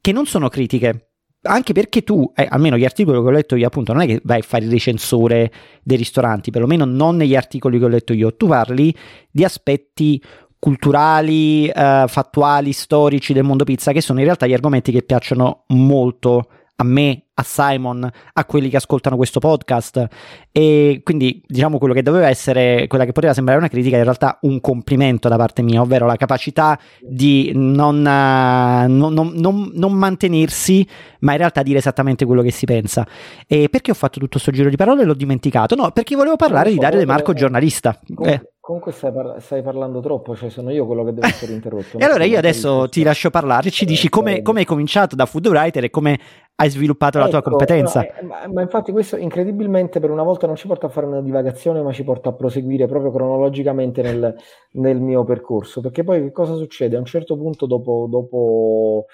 che non sono critiche. Anche perché tu, eh, almeno gli articoli che ho letto io, appunto, non è che vai a fare il recensore dei ristoranti, perlomeno non negli articoli che ho letto io, tu parli di aspetti culturali, eh, fattuali, storici del mondo pizza, che sono in realtà gli argomenti che piacciono molto a me, a Simon, a quelli che ascoltano questo podcast. E quindi, diciamo, quello che doveva essere, quella che poteva sembrare una critica, in realtà un complimento da parte mia, ovvero la capacità di non, uh, non, non, non mantenersi, ma in realtà dire esattamente quello che si pensa. E perché ho fatto tutto questo giro di parole? L'ho dimenticato. No, perché volevo parlare di Dario De Marco, giornalista. Eh. Comunque stai, par- stai, parlando troppo, cioè sono io quello che deve essere interrotto. e allora io adesso ti lascio parlare, ci dici come, come hai cominciato da food writer e come hai sviluppato ecco, la tua ecco, competenza. No, eh, ma, ma, infatti questo incredibilmente per una volta non ci porta a fare una divagazione, ma ci porta a proseguire proprio cronologicamente nel, nel mio percorso. Perché poi che cosa succede? A un certo punto dopo... dopo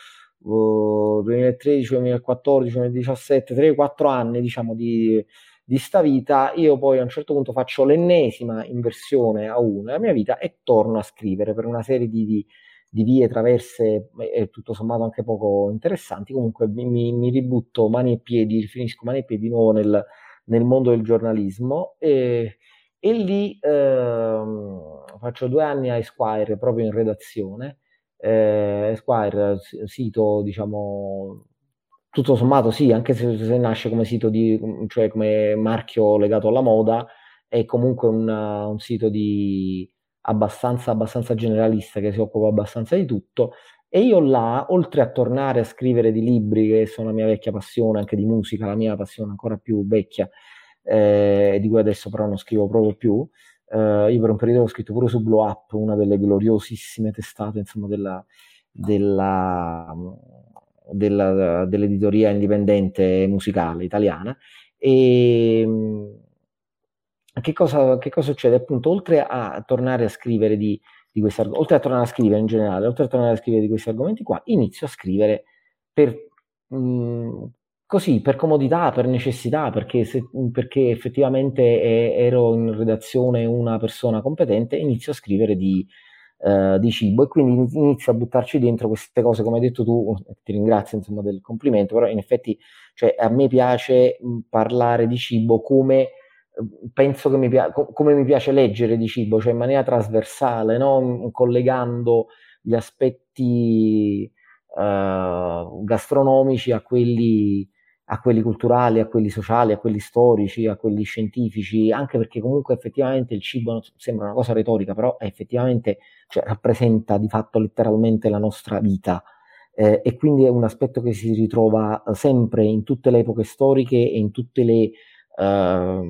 uh, 2013, 2014, 2017, 3-4 anni diciamo di, di sta vita, io poi a un certo punto faccio l'ennesima inversione a uno della mia vita e torno a scrivere per una serie di, di, di vie traverse e tutto sommato anche poco interessanti. Comunque mi, mi ributto mani e piedi, finisco mani e piedi di nuovo nel, nel mondo del giornalismo e, e lì eh, faccio due anni a Esquire proprio in redazione. Eh, Esquire, sito diciamo tutto sommato sì, anche se, se, nasce come sito di, cioè come marchio legato alla moda, è comunque un, un sito di abbastanza, abbastanza generalista che si occupa abbastanza di tutto. E io là, oltre a tornare a scrivere di libri, che sono la mia vecchia passione, anche di musica, la mia passione ancora più vecchia, eh, di cui adesso però non scrivo proprio più, eh, io per un periodo ho scritto pure su Blow Up, una delle gloriosissime testate, insomma, della, della della, dell'editoria indipendente musicale italiana. E che cosa, che cosa succede? Appunto, oltre a tornare a scrivere di, di questi argomenti, oltre a tornare a scrivere in generale, oltre a tornare a scrivere di questi argomenti qua, inizio a scrivere per, mh, così, per comodità, per necessità, perché, se, perché effettivamente è, ero in redazione una persona competente, inizio a scrivere di, eh, di cibo e quindi inizio a buttarci dentro queste cose, come hai detto tu, ti ringrazio insomma del complimento, però in effetti cioè, a me piace parlare di cibo come penso che mi, pia- come mi piace leggere di cibo, cioè in maniera trasversale, no? collegando gli aspetti uh, gastronomici a quelli a quelli culturali, a quelli sociali, a quelli storici, a quelli scientifici, anche perché comunque effettivamente il cibo sembra una cosa retorica, però effettivamente cioè, rappresenta di fatto letteralmente la nostra vita. Eh, e quindi è un aspetto che si ritrova sempre in tutte le epoche storiche e in tutte le, eh,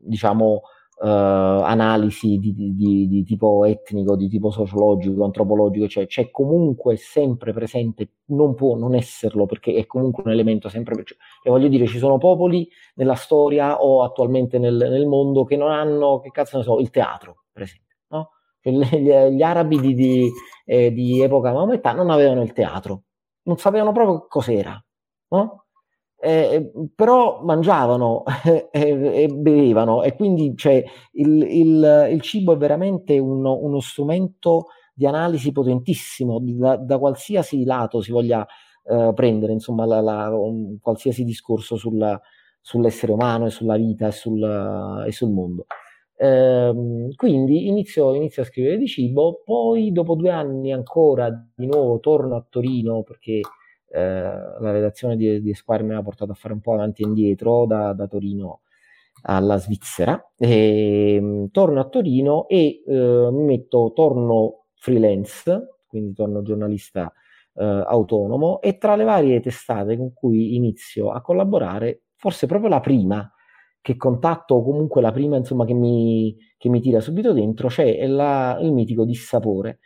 diciamo, uh, analisi di, di, di, tipo etnico, di tipo sociologico, antropologico, cioè c'è comunque sempre presente, non può non esserlo perché è comunque un elemento sempre, cioè, e voglio dire, ci sono popoli nella storia o attualmente nel, nel, mondo che non hanno, che cazzo ne so, il teatro, per esempio, no? Cioè, gli, gli, arabi di, di, eh, di epoca maomettana non avevano il teatro, non sapevano proprio cos'era, no? Eh, però mangiavano eh, e bevevano e quindi cioè, il, il, il, cibo è veramente uno, uno, strumento di analisi potentissimo da, da qualsiasi lato si voglia eh, prendere insomma la, la, un, qualsiasi discorso sulla, sull'essere umano e sulla vita e sul, e sul mondo. Eh, quindi inizio, inizio, a scrivere di cibo, poi dopo due anni ancora di nuovo torno a Torino perché eh, la redazione di, di Esquire mi ha portato a fare un po' avanti e indietro da, da Torino alla Svizzera. E, ehm, torno a Torino e eh, mi metto, torno freelance, quindi torno giornalista eh, autonomo e tra le varie testate con cui inizio a collaborare, forse proprio la prima che contatto o comunque la prima insomma che mi, che mi tira subito dentro c'è la, il mitico dissapore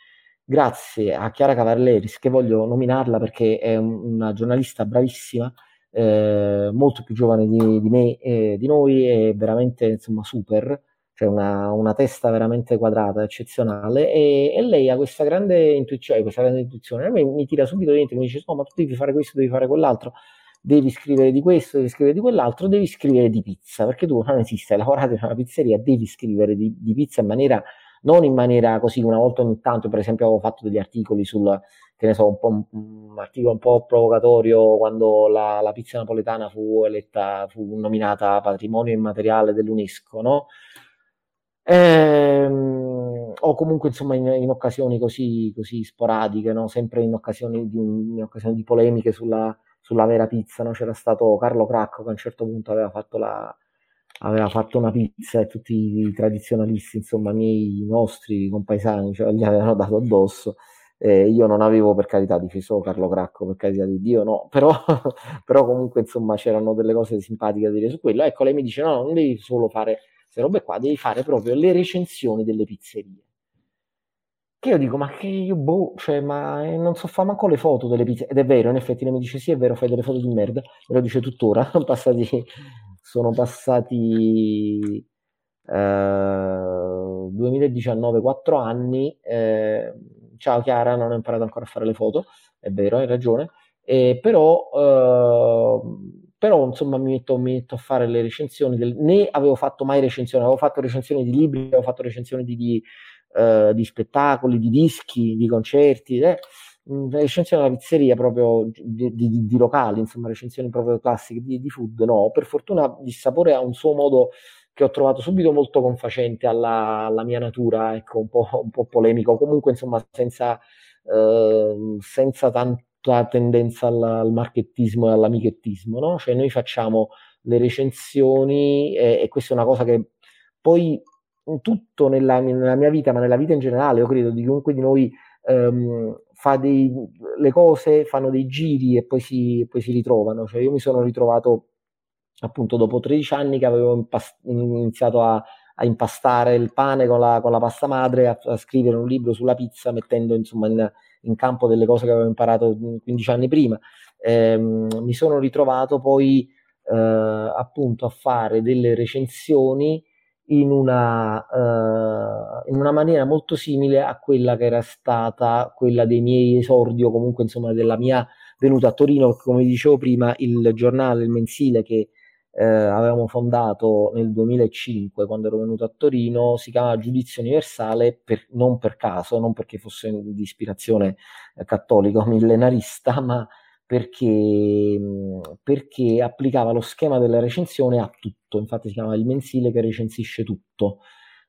grazie a Chiara Cavalleris che voglio nominarla perché è una giornalista bravissima eh, molto più giovane di, di me e di noi è veramente insomma super cioè una, una, testa veramente quadrata, eccezionale, e, e, lei ha questa grande intuizione, questa grande intuizione, a me mi tira subito dentro, mi dice, no, ma tu devi fare questo, devi fare quell'altro, devi scrivere di questo, devi scrivere di quell'altro, devi scrivere di pizza, perché tu non esiste, hai lavorato in una pizzeria, devi scrivere di, di pizza in maniera, non in maniera così, una volta ogni tanto, per esempio avevo fatto degli articoli sul, che ne so, un, po', un, un articolo un po' provocatorio quando la, la pizza napoletana fu eletta, fu nominata patrimonio immateriale dell'UNESCO, no? Ehm, o comunque insomma in, in occasioni così, così sporadiche, no? sempre in occasioni di, in occasioni di polemiche sulla, sulla vera pizza. No? C'era stato Carlo Cracco che a un certo punto aveva fatto, la, aveva fatto una pizza e tutti i tradizionalisti, insomma, miei nostri compaesani, cioè, gli avevano dato addosso. Eh, io non avevo per carità difeso Carlo Cracco, per carità di Dio, no, però, però comunque insomma c'erano delle cose simpatiche da dire su quello. Ecco, lei mi dice: no, non devi solo fare queste robe qua, devi fare proprio le recensioni delle pizzerie. Che io dico, ma che io boh, cioè, ma eh, non so fare manco le foto delle pizze. Ed è vero, in effetti lei mi dice sì, è vero, fai delle foto di merda, me lo dice tuttora, sono passati, sono passati eh, 2019, 4 anni. Eh, ciao Chiara, non ho imparato ancora a fare le foto, è vero, hai ragione, eh, però però insomma mi metto, mi metto, a fare le recensioni, del, né avevo fatto mai recensioni, avevo fatto recensioni di libri, avevo fatto recensioni di, di, uh, di spettacoli, di dischi, di concerti, eh. Mm, recensioni della pizzeria proprio di, di, di, locali, insomma recensioni proprio classiche di, food, no, per fortuna il sapore ha un suo modo che ho trovato subito molto confacente alla, alla mia natura, ecco, un po', un po', polemico, comunque insomma senza, uh, senza tanto tendenza al, al markettismo e all'amichettismo, no? Cioè noi facciamo le recensioni e, e questa è una cosa che poi tutto nella, nella, mia vita, ma nella vita in generale, io credo di chiunque di noi ehm, fa dei, le cose, fanno dei giri e poi si, poi si ritrovano. Cioè io mi sono ritrovato appunto dopo 13 anni che avevo impast- iniziato a, a, impastare il pane con la, con la pasta madre, a, a, scrivere un libro sulla pizza, mettendo insomma in, in campo delle cose che avevo imparato 15 anni prima. Eh, mi sono ritrovato poi eh, appunto a fare delle recensioni in una, uh, in una, maniera molto simile a quella che era stata quella dei miei esordi o comunque insomma della mia venuta a Torino, come dicevo prima, il giornale, il mensile che eh, avevamo fondato nel 2005 quando ero venuto a Torino, si chiamava Giudizio Universale per, non per caso, non perché fosse di ispirazione eh, cattolica o millenarista, ma perché, perché applicava lo schema della recensione a tutto, infatti si chiama il mensile che recensisce tutto.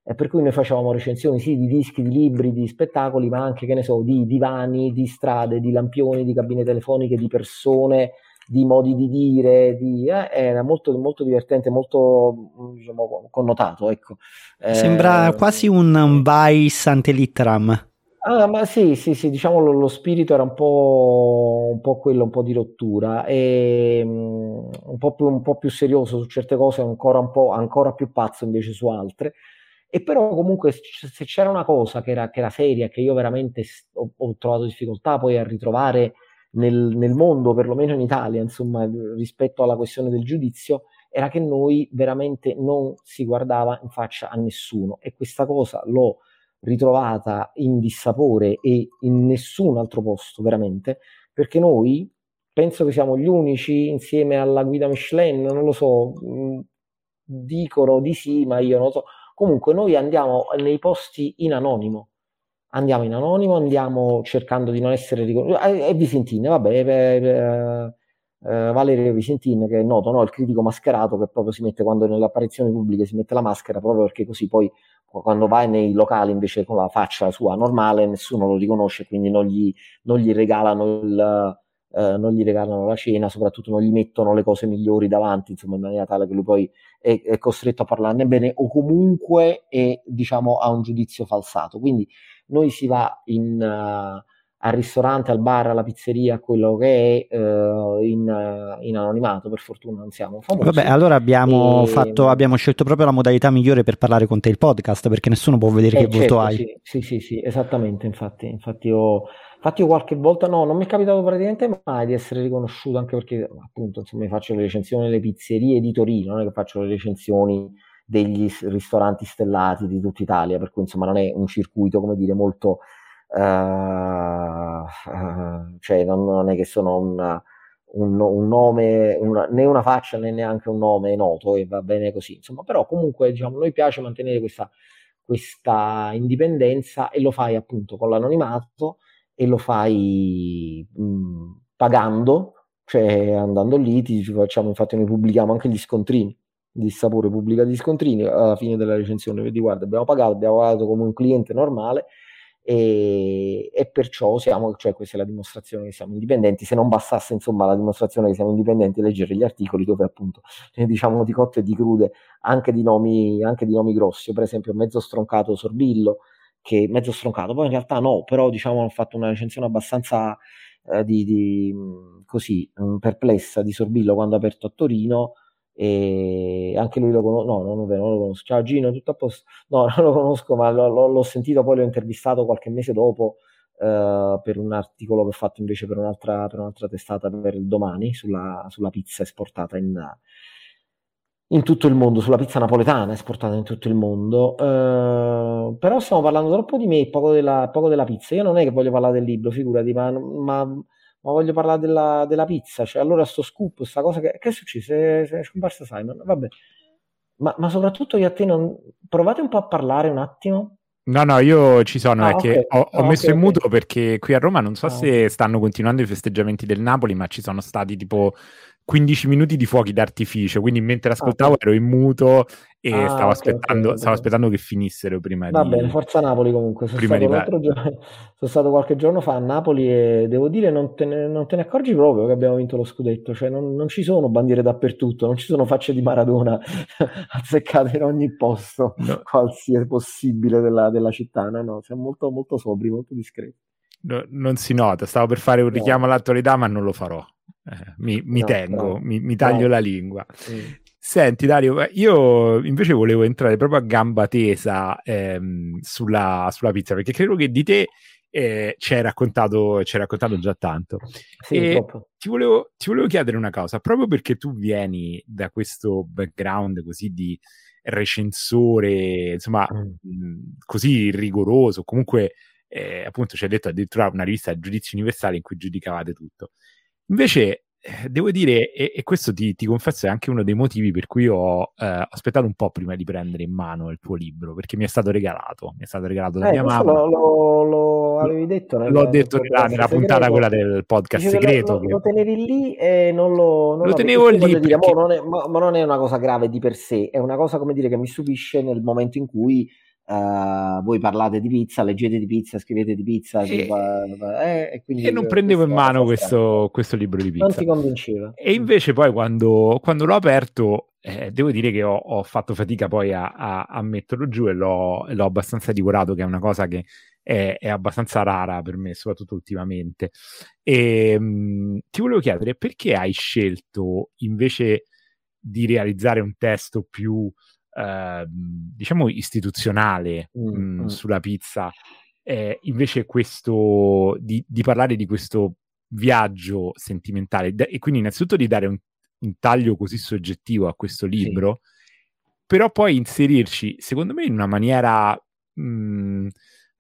E per cui noi facevamo recensioni sì di dischi, di libri, di spettacoli, ma anche, che ne so, di divani, di strade, di lampioni, di cabine telefoniche, di persone, di modi di dire, di, eh, era molto, molto divertente, molto diciamo, connotato. Ecco. Sembra eh, quasi un, un Vice antelitteram. Ah, ma sì, sì, sì, diciamo lo, lo spirito era un po', un po', quello, un po' di rottura e um, un, po più, un, po più, serioso su certe cose, ancora, un po', ancora più pazzo invece su altre. E però comunque se c'era una cosa che era, che era seria, che io veramente ho, ho trovato difficoltà poi a ritrovare nel, nel, mondo, perlomeno in Italia, insomma, rispetto alla questione del giudizio, era che noi veramente non si guardava in faccia a nessuno e questa cosa l'ho ritrovata in dissapore e in nessun altro posto, veramente, perché noi penso che siamo gli unici insieme alla guida Michelin, non lo so, dicono di sì, ma io non lo so. Comunque noi andiamo nei posti in anonimo, andiamo in anonimo, andiamo cercando di non essere riconosciuti. E eh, Visentin, vabbè, eh, eh, Valerio Visentin, che è noto, no? il critico mascherato che proprio si mette quando nelle apparizioni pubbliche si mette la maschera, proprio perché così poi quando vai nei locali invece con la faccia sua normale nessuno lo riconosce, quindi non gli, non gli regalano il... Uh, non gli regalano la cena, soprattutto non gli mettono le cose migliori davanti, insomma, in maniera tale che lui poi è, è costretto a parlarne bene o comunque è, diciamo, ha un giudizio falsato. Quindi noi si va in, uh, al ristorante, al bar, alla pizzeria, quello che è uh, in, uh, in, anonimato, per fortuna non siamo famosi. Vabbè, allora abbiamo, e... fatto, abbiamo scelto proprio la modalità migliore per parlare con te il podcast, perché nessuno può vedere eh, che certo, voto hai. Sì, sì, sì, sì, esattamente, infatti, infatti io... Infatti io qualche volta no, non mi è capitato praticamente mai di essere riconosciuto, anche perché appunto insomma faccio le recensioni nelle pizzerie di Torino, non è che faccio le recensioni degli ristoranti stellati di tutta Italia, per cui insomma non è un circuito, come dire, molto... Uh, cioè non, non, è che sono un, un, un nome, una, né una faccia né neanche un nome noto e va bene così, insomma, però comunque diciamo, noi piace mantenere questa, questa indipendenza e lo fai appunto con l'anonimato e lo fai mh, pagando, cioè andando lì, ti facciamo, infatti noi pubblichiamo anche gli scontrini di sapore pubblica di scontrini alla fine della recensione vedi guarda abbiamo pagato abbiamo pagato come un cliente normale e, e, perciò siamo cioè questa è la dimostrazione che siamo indipendenti. Se non bastasse insomma la dimostrazione che siamo indipendenti leggere gli articoli dove appunto ne diciamo di cotte e di crude anche di nomi anche di nomi grossi. Per esempio mezzo stroncato Sorbillo che mezzo stroncato poi in realtà no però diciamo hanno fatto una recensione abbastanza eh, di, di così perplessa di Sorbillo quando ha aperto a Torino e anche lui lo conosco, no, non, vero, non lo conosco. Ciao Gino, tutto a posto? No, non lo conosco, ma l'ho, l'ho sentito, poi l'ho intervistato qualche mese dopo uh, per un articolo che ho fatto invece per un'altra, per un'altra testata per il domani sulla, sulla pizza esportata in, in, tutto il mondo, sulla pizza napoletana esportata in tutto il mondo. Uh, però stiamo parlando troppo di me e poco della, poco della pizza. Io non è che voglio parlare del libro, figurati, ma, ma ma voglio parlare della, della pizza, cioè allora sto scoop, sta cosa che, che è successo? È, è scomparsa Simon, vabbè. Ma, ma, soprattutto io a te non... Provate un po' a parlare un attimo. No, no, io ci sono, ah, è okay. che ho, ho ah, messo okay, in muto okay. perché qui a Roma non so ah, se stanno continuando i festeggiamenti del Napoli, ma ci sono stati tipo 15 minuti di fuochi d'artificio, quindi mentre ascoltavo ero in muto e ah, stavo, aspettando, okay, stavo aspettando che finissero prima Va di... Va bene, forza Napoli comunque. Sono stato, di... giorno, sono stato, qualche giorno fa a Napoli e devo dire non te ne, non te ne accorgi proprio che abbiamo vinto lo scudetto, cioè non, non, ci sono bandiere dappertutto, non ci sono facce di Maradona azzeccate in ogni posto, no. qualsiasi possibile della, della città, no, no, siamo molto, molto sobri, molto discreti. No, non si nota, stavo per fare un richiamo all'attualità ma non lo farò. Eh, mi, mi tengo, mi, mi, taglio la lingua. Mm. Senti Dario, io invece volevo entrare proprio a gamba tesa ehm, sulla, sulla, pizza, perché credo che di te eh, ci, hai raccontato, raccontato già tanto. Sì, ti, volevo, ti volevo chiedere una cosa, proprio perché tu vieni da questo background così di recensore, insomma, mm. mh, così rigoroso, comunque eh, appunto ci hai detto addirittura una rivista Giudizi Universali in cui giudicavate tutto. Invece devo dire, e, e questo ti, ti, confesso è anche uno dei motivi per cui ho eh, aspettato un po' prima di prendere in mano il tuo libro, perché mi è stato regalato, mi è stato regalato da eh, mia mamma. Lo, lo, lo avevi detto nel, L'ho detto nella, nella puntata quella del podcast segreto. Lo, che... lo, tenevi lì e non lo... Non lo tenevo lì perché... dire, ma, non è, ma, ma non è una cosa grave di per sé, è una cosa, come dire, che mi stupisce nel momento in cui Uh, voi parlate di pizza, leggete di pizza, scrivete di pizza, e, eh, e, quindi, e non prendevo in mano questo, questo, libro di pizza. Non ti convinceva. E invece poi quando, quando l'ho aperto, eh, devo dire che ho, ho, fatto fatica poi a, a, a metterlo giù e l'ho, l'ho, abbastanza divorato, che è una cosa che è, è abbastanza rara per me, soprattutto ultimamente. E mh, mm, ti volevo chiedere perché hai scelto invece di realizzare un testo più Ehm, diciamo istituzionale mm, mh, mm. sulla pizza, eh, invece questo di, di, parlare di questo viaggio sentimentale e quindi innanzitutto di dare un, un taglio così soggettivo a questo libro, sì. però poi inserirci, secondo me, in una maniera... Mh,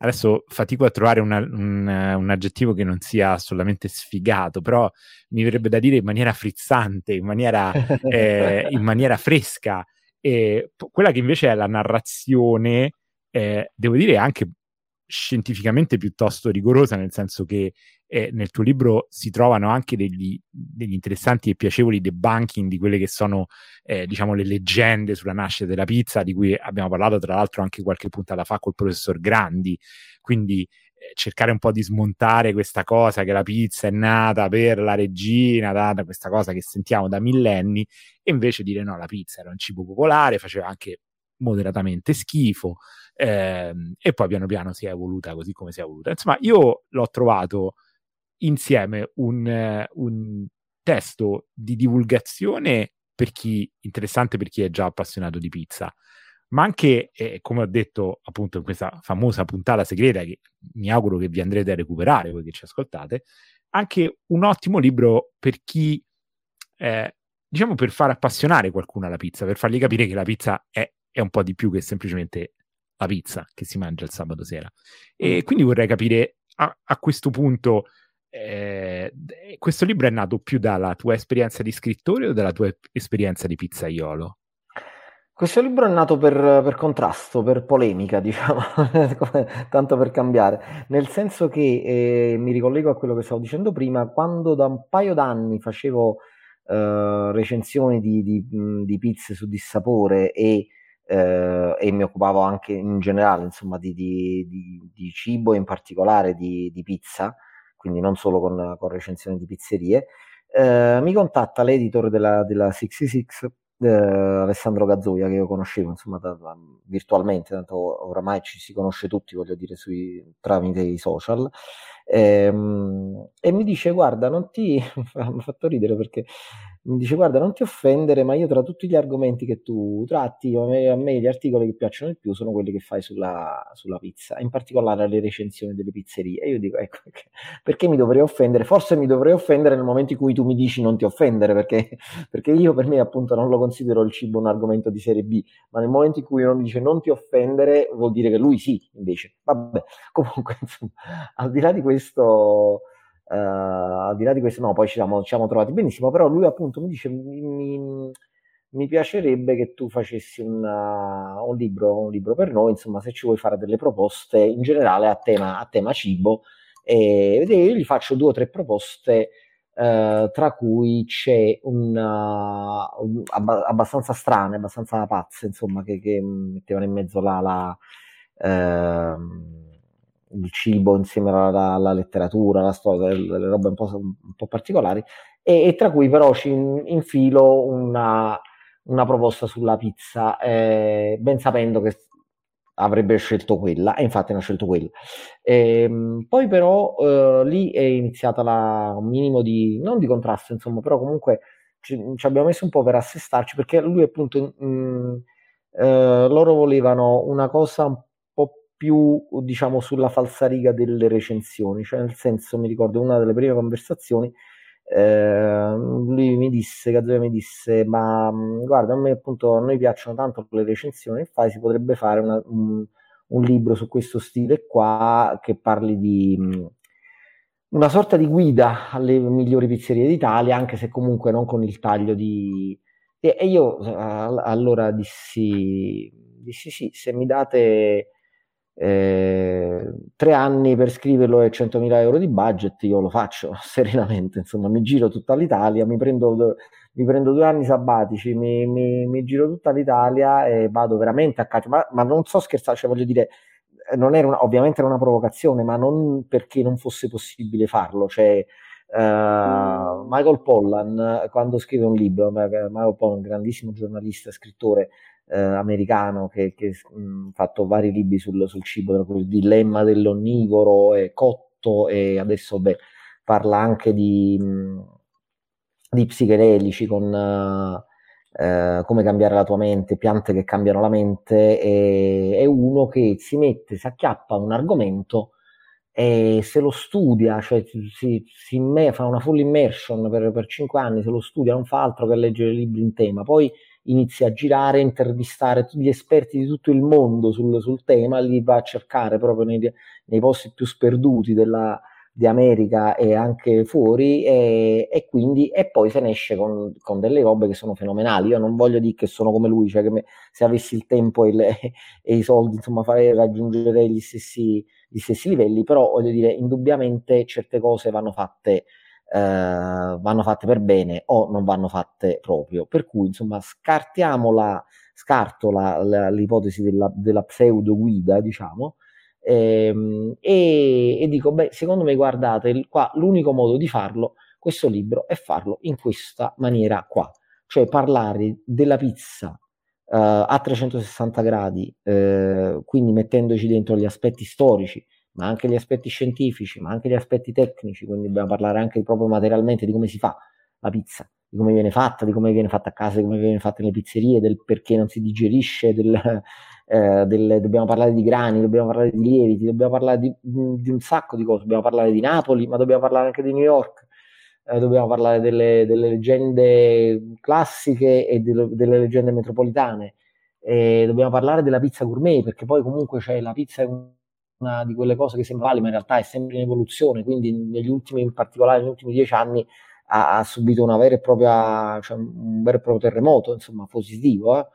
adesso fatico a trovare una, un, un, aggettivo che non sia solamente sfigato, però mi verrebbe da dire in maniera frizzante, in maniera, eh, in maniera fresca, e quella che invece è la narrazione, eh, devo dire, anche scientificamente piuttosto rigorosa, nel senso che eh, nel tuo libro si trovano anche degli, degli, interessanti e piacevoli debunking di quelle che sono, eh, diciamo, le leggende sulla nascita della pizza, di cui abbiamo parlato tra l'altro anche qualche puntata fa col professor Grandi. Quindi cercare un po' di smontare questa cosa che la pizza è nata per la regina, da, da questa cosa che sentiamo da millenni, e invece dire no, la pizza era un cibo popolare, faceva anche moderatamente schifo, eh, e poi piano piano si è evoluta così come si è evoluta. Insomma, io l'ho trovato insieme un, un testo di divulgazione per chi interessante per chi è già appassionato di pizza, ma anche, eh, come ho detto appunto in questa famosa puntata segreta che mi auguro che vi andrete a recuperare voi che ci ascoltate, anche un ottimo libro per chi, eh, diciamo, per far appassionare qualcuno alla pizza, per fargli capire che la pizza è, è un po' di più che semplicemente la pizza che si mangia il sabato sera. E mm. quindi vorrei capire a, a questo punto eh, questo libro è nato più dalla tua esperienza di scrittore o dalla tua esperienza di pizzaiolo? Questo libro è nato per, per contrasto, per polemica, diciamo, tanto per cambiare, nel senso che eh, mi ricollego a quello che stavo dicendo prima, quando da un paio d'anni facevo eh, recensioni di, di, di, pizze su dissapore e, eh, e, mi occupavo anche in generale insomma, di, di cibo, in particolare di, pizza, quindi non solo con, con recensioni di pizzerie, eh, mi contatta l'editor della, della 66 eh, Alessandro Gazzoia che io conoscevo insomma da, da, virtualmente, tanto oramai ci si conosce tutti, voglio dire, sui, tramite i social, ehm, e mi dice guarda, non ti... mi ha fatto ridere perché mi dice guarda non ti offendere ma io tra tutti gli argomenti che tu tratti a me, a me gli articoli che piacciono di più sono quelli che fai sulla, sulla, pizza in particolare le recensioni delle pizzerie. E io dico ecco perché mi dovrei offendere? Forse mi dovrei offendere nel momento in cui tu mi dici non ti offendere perché, perché io per me appunto non lo considero il cibo un argomento di serie B ma nel momento in cui uno mi dice non ti offendere vuol dire che lui sì invece. Vabbè comunque insomma al di là di questo Uh, al di là di questo, no, poi ci siamo, ci siamo, trovati benissimo, però lui appunto mi dice mi, mi, mi piacerebbe che tu facessi una, un, libro, un, libro, per noi, insomma, se ci vuoi fare delle proposte in generale a tema, a tema cibo, e io gli faccio due o tre proposte, uh, tra cui c'è una, un, abbastanza strane, abbastanza pazze, insomma, che, che mettevano in mezzo la... la uh, il cibo insieme alla, alla letteratura, alla storia, delle robe un po', un po particolari, e, e, tra cui però ci infilo una, una proposta sulla pizza, eh, ben sapendo che avrebbe scelto quella, e infatti ne ha scelto quella. Ehm, poi però eh, lì è iniziata la, un minimo di, non di contrasto, insomma, però comunque ci, ci abbiamo messo un po' per assestarci, perché lui appunto, mh, mm, eh, loro volevano una cosa un più diciamo sulla falsariga delle recensioni, cioè nel senso mi ricordo una delle prime conversazioni eh, lui mi disse, Gazzoia mi disse ma mm, guarda a me appunto a noi piacciono tanto le recensioni fai si potrebbe fare una, un, un, libro su questo stile qua che parli di mh, mm, una sorta di guida alle migliori pizzerie d'Italia anche se comunque non con il taglio di e, e io allora dissi dissi sì se mi date eh, tre anni per scriverlo e 100.000 euro di budget, io lo faccio serenamente, insomma, mi giro tutta l'Italia, mi prendo, mi prendo due anni sabbatici, mi, mi, mi, giro tutta l'Italia e vado veramente a caccia, ma, ma non so scherzare, cioè voglio dire, non era una, ovviamente era una provocazione, ma non perché non fosse possibile farlo, cioè Uh, Michael Pollan, quando scrive un libro, Michael Pollan, un grandissimo giornalista, scrittore, eh, americano che ha fatto vari libri sul, sul cibo, il dilemma dell'onnivoro e cotto e adesso beh, parla anche di, mh, di psichedelici con eh, come cambiare la tua mente, piante che cambiano la mente, e, è uno che si mette, si acchiappa un argomento e se lo studia, cioè si, si imme, fa una full immersion per, per 5 anni, se lo studia non fa altro che leggere libri in tema, poi inizia a girare, intervistare gli esperti di tutto il mondo sul, sul tema, li va a cercare proprio nei, nei posti più sperduti della, di America e anche fuori e, e, quindi e poi se ne esce con, con, delle robe che sono fenomenali. Io non voglio dire che sono come lui cioè che me, se avessi il tempo e, le, e i soldi insomma farei raggiungere gli stessi, gli stessi livelli però voglio dire indubbiamente certe cose vanno fatte vanno fatte per bene o non vanno fatte proprio. Per cui, insomma, scartiamo la, scarto la, la, l'ipotesi della, della, pseudo guida, diciamo, ehm, e, e, dico, beh, secondo me, guardate, qua l'unico modo di farlo, questo libro, è farlo in questa maniera qua, cioè parlare della pizza a 360 gradi, eh, quindi mettendoci dentro gli aspetti storici, ma anche gli aspetti scientifici, ma anche gli aspetti tecnici, quindi dobbiamo parlare anche proprio materialmente di come si fa la pizza, di come viene fatta, di come viene fatta a casa, di come viene fatta nelle pizzerie, del perché non si digerisce, del, eh, del, dobbiamo parlare di grani, dobbiamo parlare di lieviti, dobbiamo parlare di, di, un sacco di cose, dobbiamo parlare di Napoli, ma dobbiamo parlare anche di New York, eh, dobbiamo parlare delle, delle, leggende classiche e delle, delle leggende metropolitane, e dobbiamo parlare della pizza gourmet, perché poi comunque c'è la pizza una di quelle cose che sembra valida, ma in realtà è sempre in evoluzione, quindi negli ultimi, in particolare negli ultimi dieci anni, ha, ha subito una vera e propria, cioè un vero e proprio terremoto, insomma, positivo. Eh?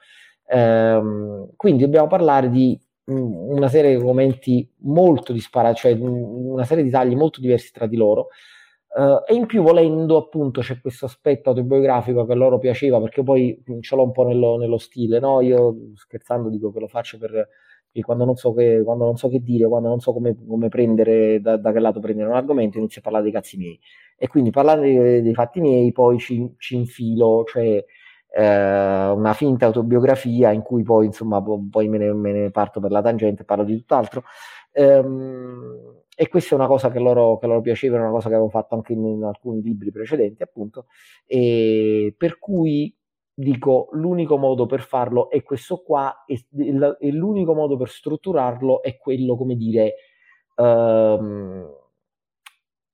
Ehm, quindi dobbiamo parlare di una serie di momenti molto disparati, cioè una serie di tagli molto diversi tra di loro. Uh, e in più volendo appunto c'è questo aspetto autobiografico che a loro piaceva perché poi ce l'ho un po' nello, nello stile, no? Io scherzando dico che lo faccio per, quando non so che, non so che dire, quando non so come, come prendere, da, da, che lato prendere un argomento, inizio a parlare dei cazzi miei. E quindi parlando dei, dei fatti miei, poi ci, ci infilo, cioè eh, una finta autobiografia in cui poi, insomma, poi me ne, me ne parto per la tangente, parlo di tutt'altro. Ehm, e questa è una cosa che loro, che loro piaceva, una cosa che avevo fatto anche in, in alcuni libri precedenti, appunto, e per cui dico l'unico modo per farlo è questo qua e, e l'unico modo per strutturarlo è quello, come dire, um,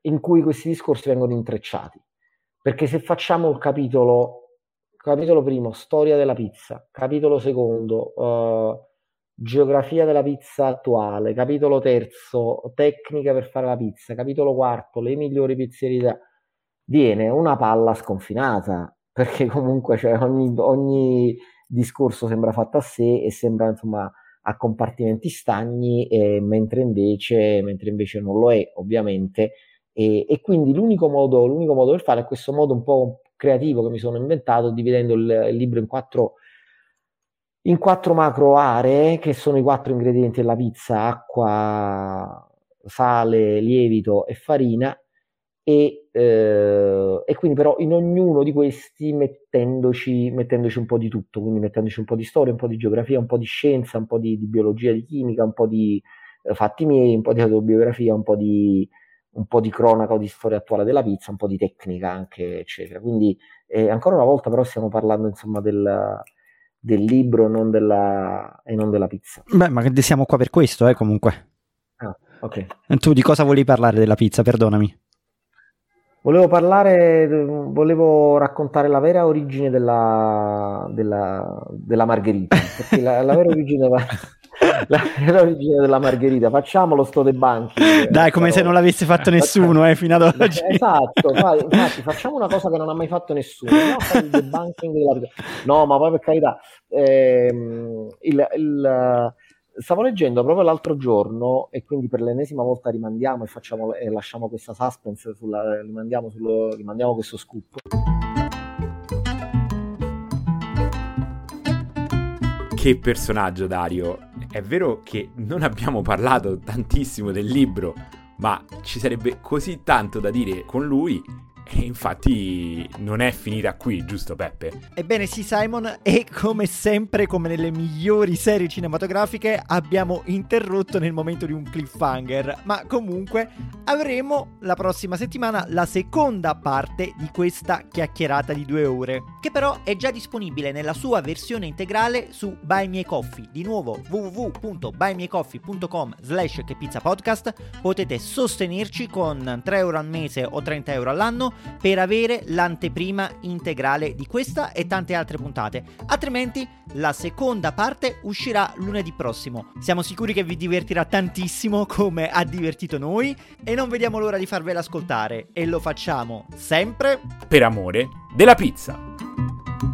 in cui questi discorsi vengono intrecciati. Perché se facciamo il capitolo, capitolo primo, storia della pizza, capitolo secondo, uh, geografia della pizza attuale, capitolo terzo, tecnica per fare la pizza, capitolo quarto, le migliori pizzerie, viene una palla sconfinata perché comunque cioè, ogni, ogni, discorso sembra fatto a sé e sembra insomma a compartimenti stagni, eh, mentre, invece, mentre invece non lo è ovviamente. E, e quindi l'unico modo, l'unico modo per fare è questo modo un po' creativo che mi sono inventato, dividendo il, il libro in quattro, in quattro macro aree, che sono i quattro ingredienti della pizza, acqua, sale, lievito e farina, e, eh, e, quindi però in ognuno di questi mettendoci, mettendoci, un po' di tutto, quindi mettendoci un po' di storia, un po' di geografia, un po' di scienza, un po' di, di biologia, di chimica, un po' di eh, fatti miei, un po' di autobiografia, un po' di, un po' di cronaca o di storia attuale della pizza, un po' di tecnica anche, eccetera. Quindi eh, ancora una volta però stiamo parlando insomma del, del libro non della, e non della pizza. Beh, ma siamo qua per questo, eh, comunque. Ah, ok. Tu di cosa volevi parlare della pizza? Perdonami. Volevo parlare, volevo raccontare la vera origine della, della, della margherita, la, la vera origine della, la vera origine della margherita, facciamolo sto debunking. Dai, come se non l'avesse fatto nessuno eh, fino ad oggi. Esatto, infatti facciamo una cosa che non ha mai fatto nessuno, no, no ma poi per carità, ehm, il, il stavo leggendo proprio l'altro giorno e quindi per l'ennesima volta rimandiamo e, facciamo, e lasciamo questa suspense, sulla, rimandiamo, sullo, rimandiamo questo scoop. Che personaggio Dario! È vero che non abbiamo parlato tantissimo del libro, ma ci sarebbe così tanto da dire con lui e infatti non è finita qui, giusto Peppe? Ebbene sì Simon, e come sempre, come nelle migliori serie cinematografiche, abbiamo interrotto nel momento di un cliffhanger, ma comunque avremo la prossima settimana la seconda parte di questa chiacchierata di due ore, che però è già disponibile nella sua versione integrale su Buy Me Coffee. Di nuovo www.buymecoffee.com slash che pizza podcast potete sostenerci con 3 euro al mese o 30 euro all'anno per avere l'anteprima integrale di questa e tante altre puntate. Altrimenti la seconda parte uscirà lunedì prossimo. Siamo sicuri che vi divertirà tantissimo come ha divertito noi e non vediamo l'ora di farvela ascoltare e lo facciamo sempre per amore della pizza.